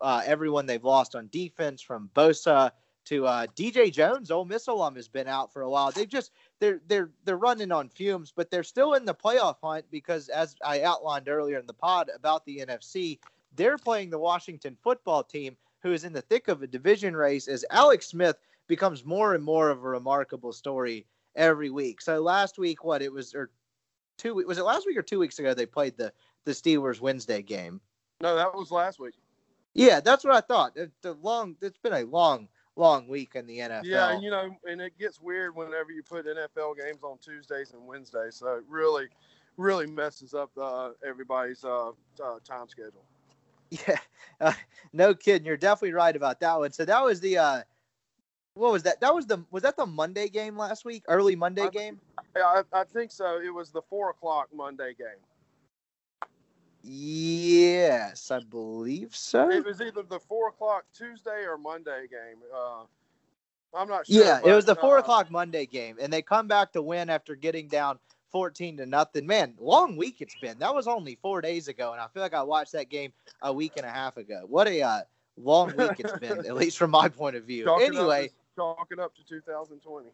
uh, everyone they've lost on defense from Bosa to uh, DJ Jones. Ole Miss alum has been out for a while. They've just they're they're they're running on fumes, but they're still in the playoff hunt because, as I outlined earlier in the pod about the NFC, they're playing the Washington football team, who is in the thick of a division race. As Alex Smith becomes more and more of a remarkable story every week. So last week, what it was, or two was it last week or two weeks ago? They played the the Steelers Wednesday game. No, that was last week. Yeah, that's what I thought. It, the long, it's been a long, long week in the NFL. Yeah, and you know, and it gets weird whenever you put NFL games on Tuesdays and Wednesdays. So it really, really messes up uh, everybody's uh, uh, time schedule. Yeah, uh, no kidding. You're definitely right about that one. So that was the uh, what was that? That was the was that the Monday game last week? Early Monday I- game? I, I think so. It was the four o'clock Monday game. Yes, I believe so. It was either the four o'clock Tuesday or Monday game. Uh, I'm not sure. Yeah, it was the four uh, o'clock Monday game, and they come back to win after getting down fourteen to nothing. Man, long week it's been. That was only four days ago, and I feel like I watched that game a week and a half ago. What a uh, long week it's been, at least from my point of view. up Anyway. to- chalk up to 2020.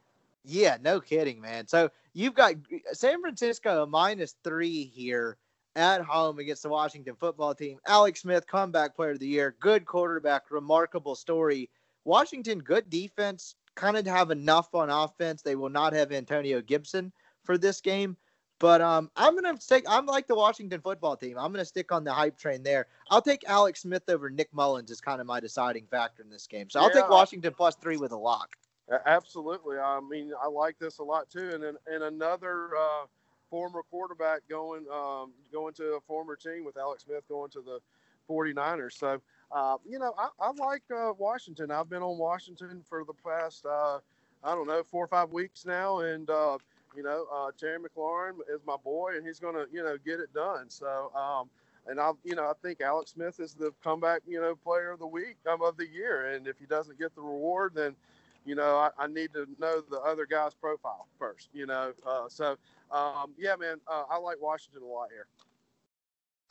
Yeah, no kidding, man. So you've got San Francisco minus three here at home against the Washington football team. Alex Smith, comeback player of the year, good quarterback, remarkable story. Washington, good defense, kind of have enough on offense. They will not have Antonio Gibson for this game. But um, I'm gonna take. I'm like the Washington football team. I'm gonna stick on the hype train there. I'll take Alex Smith over Nick Mullens as kind of my deciding factor in this game. So I'll Yeah, take Washington plus three with a lock. Absolutely. I mean, I like this a lot too. And then and another uh, former quarterback going um, going to a former team with Alex Smith going to the 49ers. So, uh, you know, I, I like uh, Washington. I've been on Washington for the past, uh, I don't know, four or five weeks now. And, uh, you know, uh, Terry McLaurin is my boy and he's going to, you know, get it done. So, um, and I, you know, I think Alex Smith is the comeback, you know, player of the week um, of the year. And if he doesn't get the reward, then, you know, I, I need to know the other guy's profile first, you know. Uh, so, um, yeah, man, uh, I like Washington a lot here.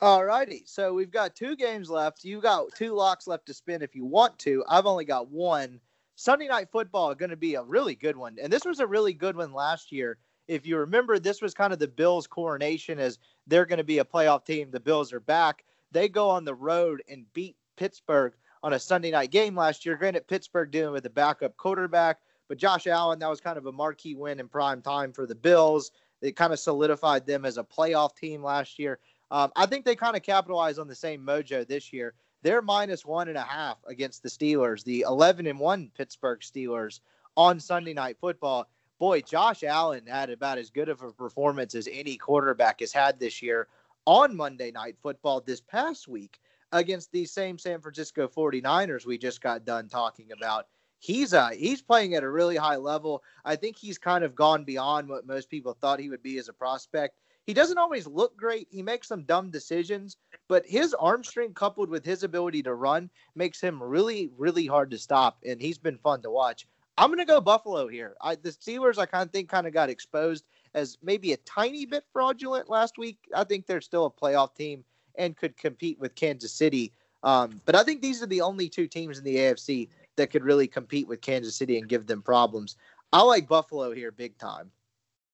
All righty. So we've got two games left. You got two locks left to spin if you want to. I've only got one. Sunday night football going to be a really good one. And this was a really good one last year. If you remember, this was kind of the Bills' coronation as they're going to be a playoff team. The Bills are back. They go on the road and beat Pittsburgh on a Sunday night game last year. Granted, Pittsburgh dealing with a backup quarterback, but Josh Allen, that was kind of a marquee win in prime time for the Bills. It kind of solidified them as a playoff team last year. Um, I think they kind of capitalized on the same mojo this year. They're minus one and a half against the Steelers, the 11 and one Pittsburgh Steelers on Sunday Night Football. Boy, Josh Allen had about as good of a performance as any quarterback has had this year on Monday Night Football this past week against these same San Francisco 49ers we just got done talking about. He's uh he's playing at a really high level. I think he's kind of gone beyond what most people thought he would be as a prospect. He doesn't always look great. He makes some dumb decisions, but his arm strength coupled with his ability to run makes him really, really hard to stop. And he's been fun to watch. I'm gonna go Buffalo here. I, the Steelers, I kind of think, kind of got exposed as maybe a tiny bit fraudulent last week. I think they're still a playoff team and could compete with Kansas City. Um, but I think these are the only two teams in the AFC that could really compete with Kansas City and give them problems. I like Buffalo here big time.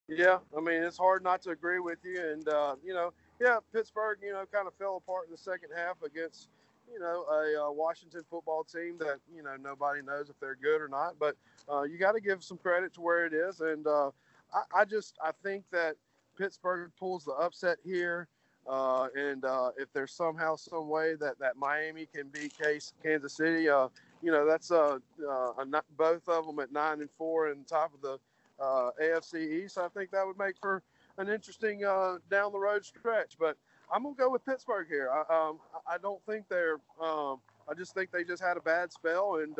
Yeah, I mean it's hard not to agree with you, and uh, you know, yeah, Pittsburgh, you know, kind of fell apart in the second half against you know, a uh, Washington football team that you know nobody knows if they're good or not. But uh, you got to give some credit to where it is, and uh, I, I, just I think that Pittsburgh pulls the upset here. Uh, and uh, if there's somehow some way that, that Miami can beat Case Kansas City, uh, you know that's uh, both of them at nine and four and top of the AFC East. I think that would make for an interesting down the road stretch. But I'm gonna go with Pittsburgh here. I, um, I don't think they're. Um, I just think they just had a bad spell, and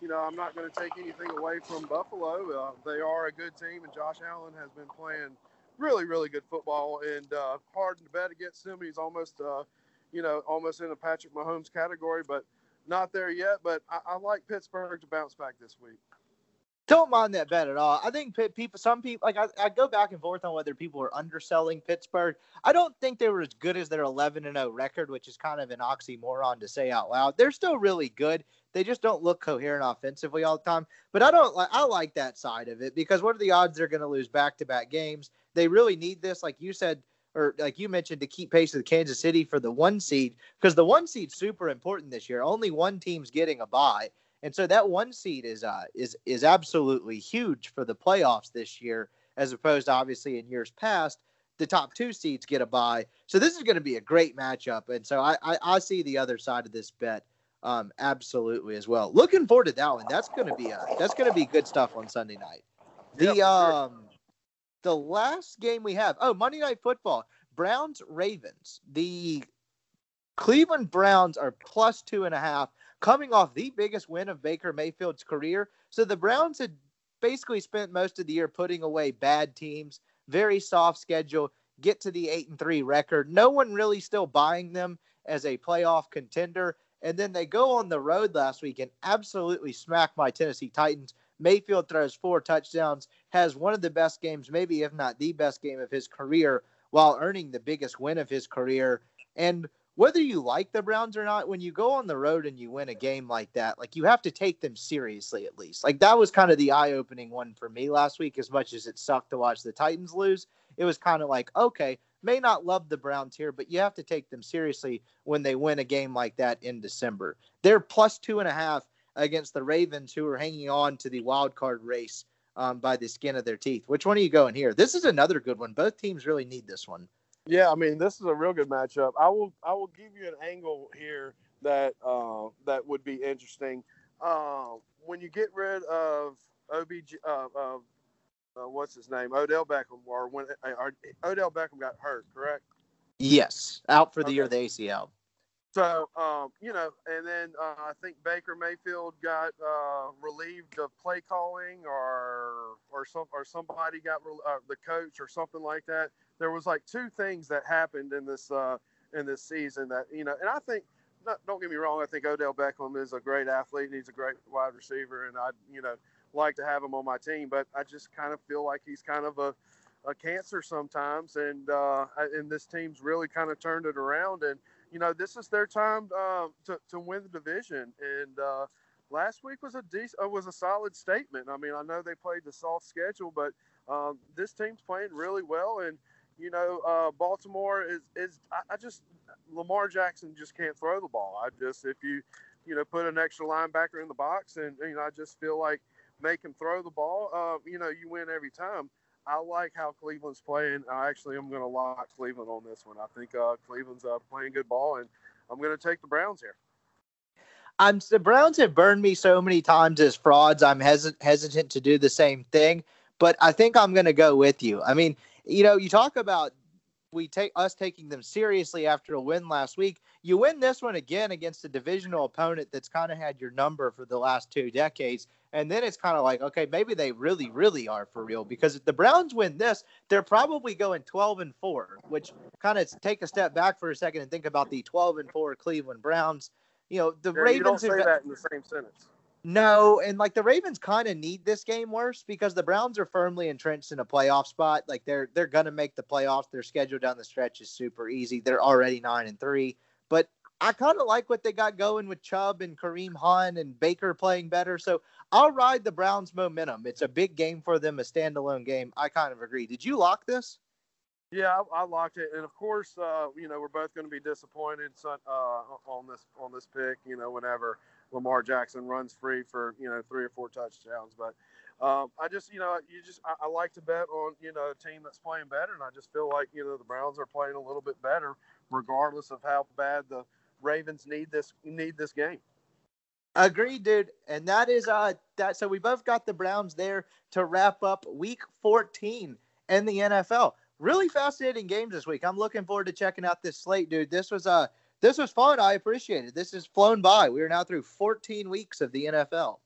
you know I'm not going to take anything away from Buffalo. they are a good team, and Josh Allen has been playing really, really good football and uh, hard to bet against him. He's almost, uh, you know, almost in a Patrick Mahomes category, but not there yet. But I, I like Pittsburgh to bounce back this week. Don't mind that bet at all. I think people, some people, like I, I go back and forth on whether people are underselling Pittsburgh. I don't think they were as good as their 11 and 0 record, which is kind of an oxymoron to say out loud. They're still really good. They just don't look coherent offensively all the time. But I don't like. I like that side of it because what are the odds they're going to lose back to back games? They really need this, like you said, or like you mentioned, to keep pace with Kansas City for the one seed because the one seed's super important this year. Only one team's getting a bye. And so that one seed is uh is is absolutely huge for the playoffs this year, as opposed to obviously in years past, the top two seeds get a bye. So this is going to be a great matchup, and so I, I, I see the other side of this bet um absolutely as well. Looking forward to that one. That's going to be a that's going to be good stuff on Sunday night. The yep, um sure. the last game we have oh Monday Night Football Browns Ravens the Cleveland Browns are plus two and a half coming off the biggest win of Baker Mayfield's career. So the Browns had basically spent most of the year putting away bad teams, very soft schedule, get to the 8 and 3 record. No one really still buying them as a playoff contender. And then they go on the road last week and absolutely smack my Tennessee Titans. Mayfield throws four touchdowns, has one of the best games, maybe if not the best game of his career, while earning the biggest win of his career. And whether you like the Browns or not, when you go on the road and you win a game like that, like you have to take them seriously at least. Like that was kind of the eye opening one for me last week, as much as it sucked to watch the Titans lose. It was kind of like, okay, may not love the Browns here, but you have to take them seriously when they win a game like that in December. They're plus two and a half against the Ravens, who are hanging on to the wild card race um, by the skin of their teeth. Which one are you going here? This is another good one. Both teams really need this one. Yeah, I mean, this is a real good matchup. I will I will give you an angle here that uh, that would be interesting. Uh, when you get rid of OBJ, uh, uh, what's his name, Odell Beckham, or when uh, Odell Beckham got hurt, correct? Yes, out for the okay. year of the ACL. So, um, you know, and then uh, I think Baker Mayfield got uh, relieved of play calling, or or some or somebody got uh, the coach or something like that there was like two things that happened in this uh, in this season that you know, and I think don't get me wrong, I think Odell Beckham is a great athlete and he's a great wide receiver, and I you know like to have him on my team, but I just kind of feel like he's kind of a a cancer sometimes, and uh, and this team's really kind of turned it around, and you know this is their time uh, to to win the division, and uh, last week was a decent uh, was a solid statement. I mean, I know they played the soft schedule, but um, this team's playing really well, and you know, uh, Baltimore is is I, I, just Lamar Jackson just can't throw the ball. I just if you you know put an extra linebacker in the box and you know I just feel like make him throw the ball. Uh, you know, you win every time. I like how Cleveland's playing. I actually am going to lock Cleveland on this one. I think uh, Cleveland's uh, playing good ball, and I'm going to take the Browns here. I'm the Browns have burned me so many times as frauds. I'm hesit- hesitant to do the same thing, but I think I'm going to go with you. I mean, you know, you talk about we take us taking them seriously after a win last week. You win this one again against a divisional opponent that's kind of had your number for the last two decades. And then it's kind of like, okay, maybe they really, really are for real. Because if the Browns win this, they're probably going 12 and 4, which kind of take a step back for a second and think about the 12 and 4 Cleveland Browns. You know, the yeah, Ravens. You don't say have, that in the same sentence. No, and like the Ravens kind of need this game worse because the Browns are firmly entrenched in a playoff spot. Like they're they're gonna make the playoffs. Their schedule down the stretch is super easy. They're already nine and three. But I kind of like what they got going with Chubb and Kareem Hunt and Baker playing better. So I'll ride the Browns momentum. It's a big game for them, a standalone game. I kind of agree. Did you lock this? Yeah, I, I locked it, and of course, uh, you know, we're both going to be disappointed uh, on this on this pick. You know, whenever Lamar Jackson runs free for you know three or four touchdowns, but um, I just you know you just I, I, like to bet on you know a team that's playing better, and I just feel like you know the Browns are playing a little bit better, regardless of how bad the Ravens need this need this game. Agreed, dude. And that is uh that so we both got the Browns there to wrap up week 14 in the NFL really fascinating games this week. I'm looking forward to checking out this slate, dude. This was uh this was fun. I appreciate it. This has flown by. We are now through 14 weeks of the NFL.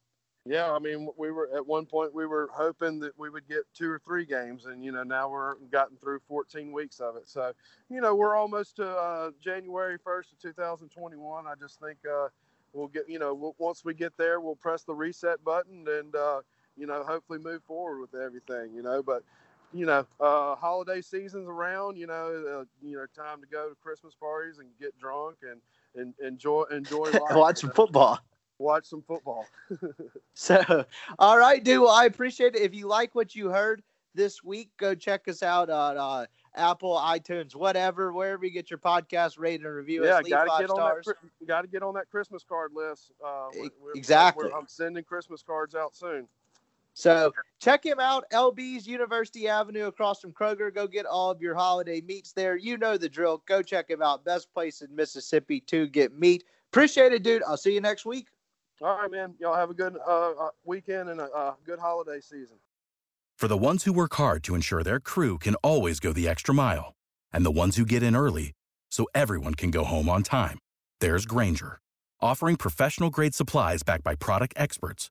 Yeah, I mean, we were at one point we were hoping that we would get two or three games, and you know now we're gotten through 14 weeks of it. So, you know, we're almost to uh, January 1st of 2021. I just think uh, we'll get, you know, we'll, once we get there, we'll press the reset button and uh, you know hopefully move forward with everything. You know, but you know, uh, holiday season's around. You know, uh, you know, time to go to Christmas parties and get drunk and and enjoy enjoy life. Watch some football. Watch some football. so, all right, dude. Well, I appreciate it. If you like what you heard this week, go check us out on uh, Apple, iTunes, whatever, wherever you get your podcast, rate and review yeah, gotta get stars. on that. Got to get on that Christmas card list. Uh, we're, exactly. We're, I'm sending Christmas cards out soon. So check him out, LB's University Avenue across from Kroger. Go get all of your holiday meats there. You know the drill. Go check him out. Best place in Mississippi to get meat. Appreciate it, dude. I'll see you next week. All right, man. Y'all have a good uh, uh weekend and a uh, good holiday season. For the ones who work hard to ensure their crew can always go the extra mile, and the ones who get in early so everyone can go home on time, there's Grainger, offering professional grade supplies backed by product experts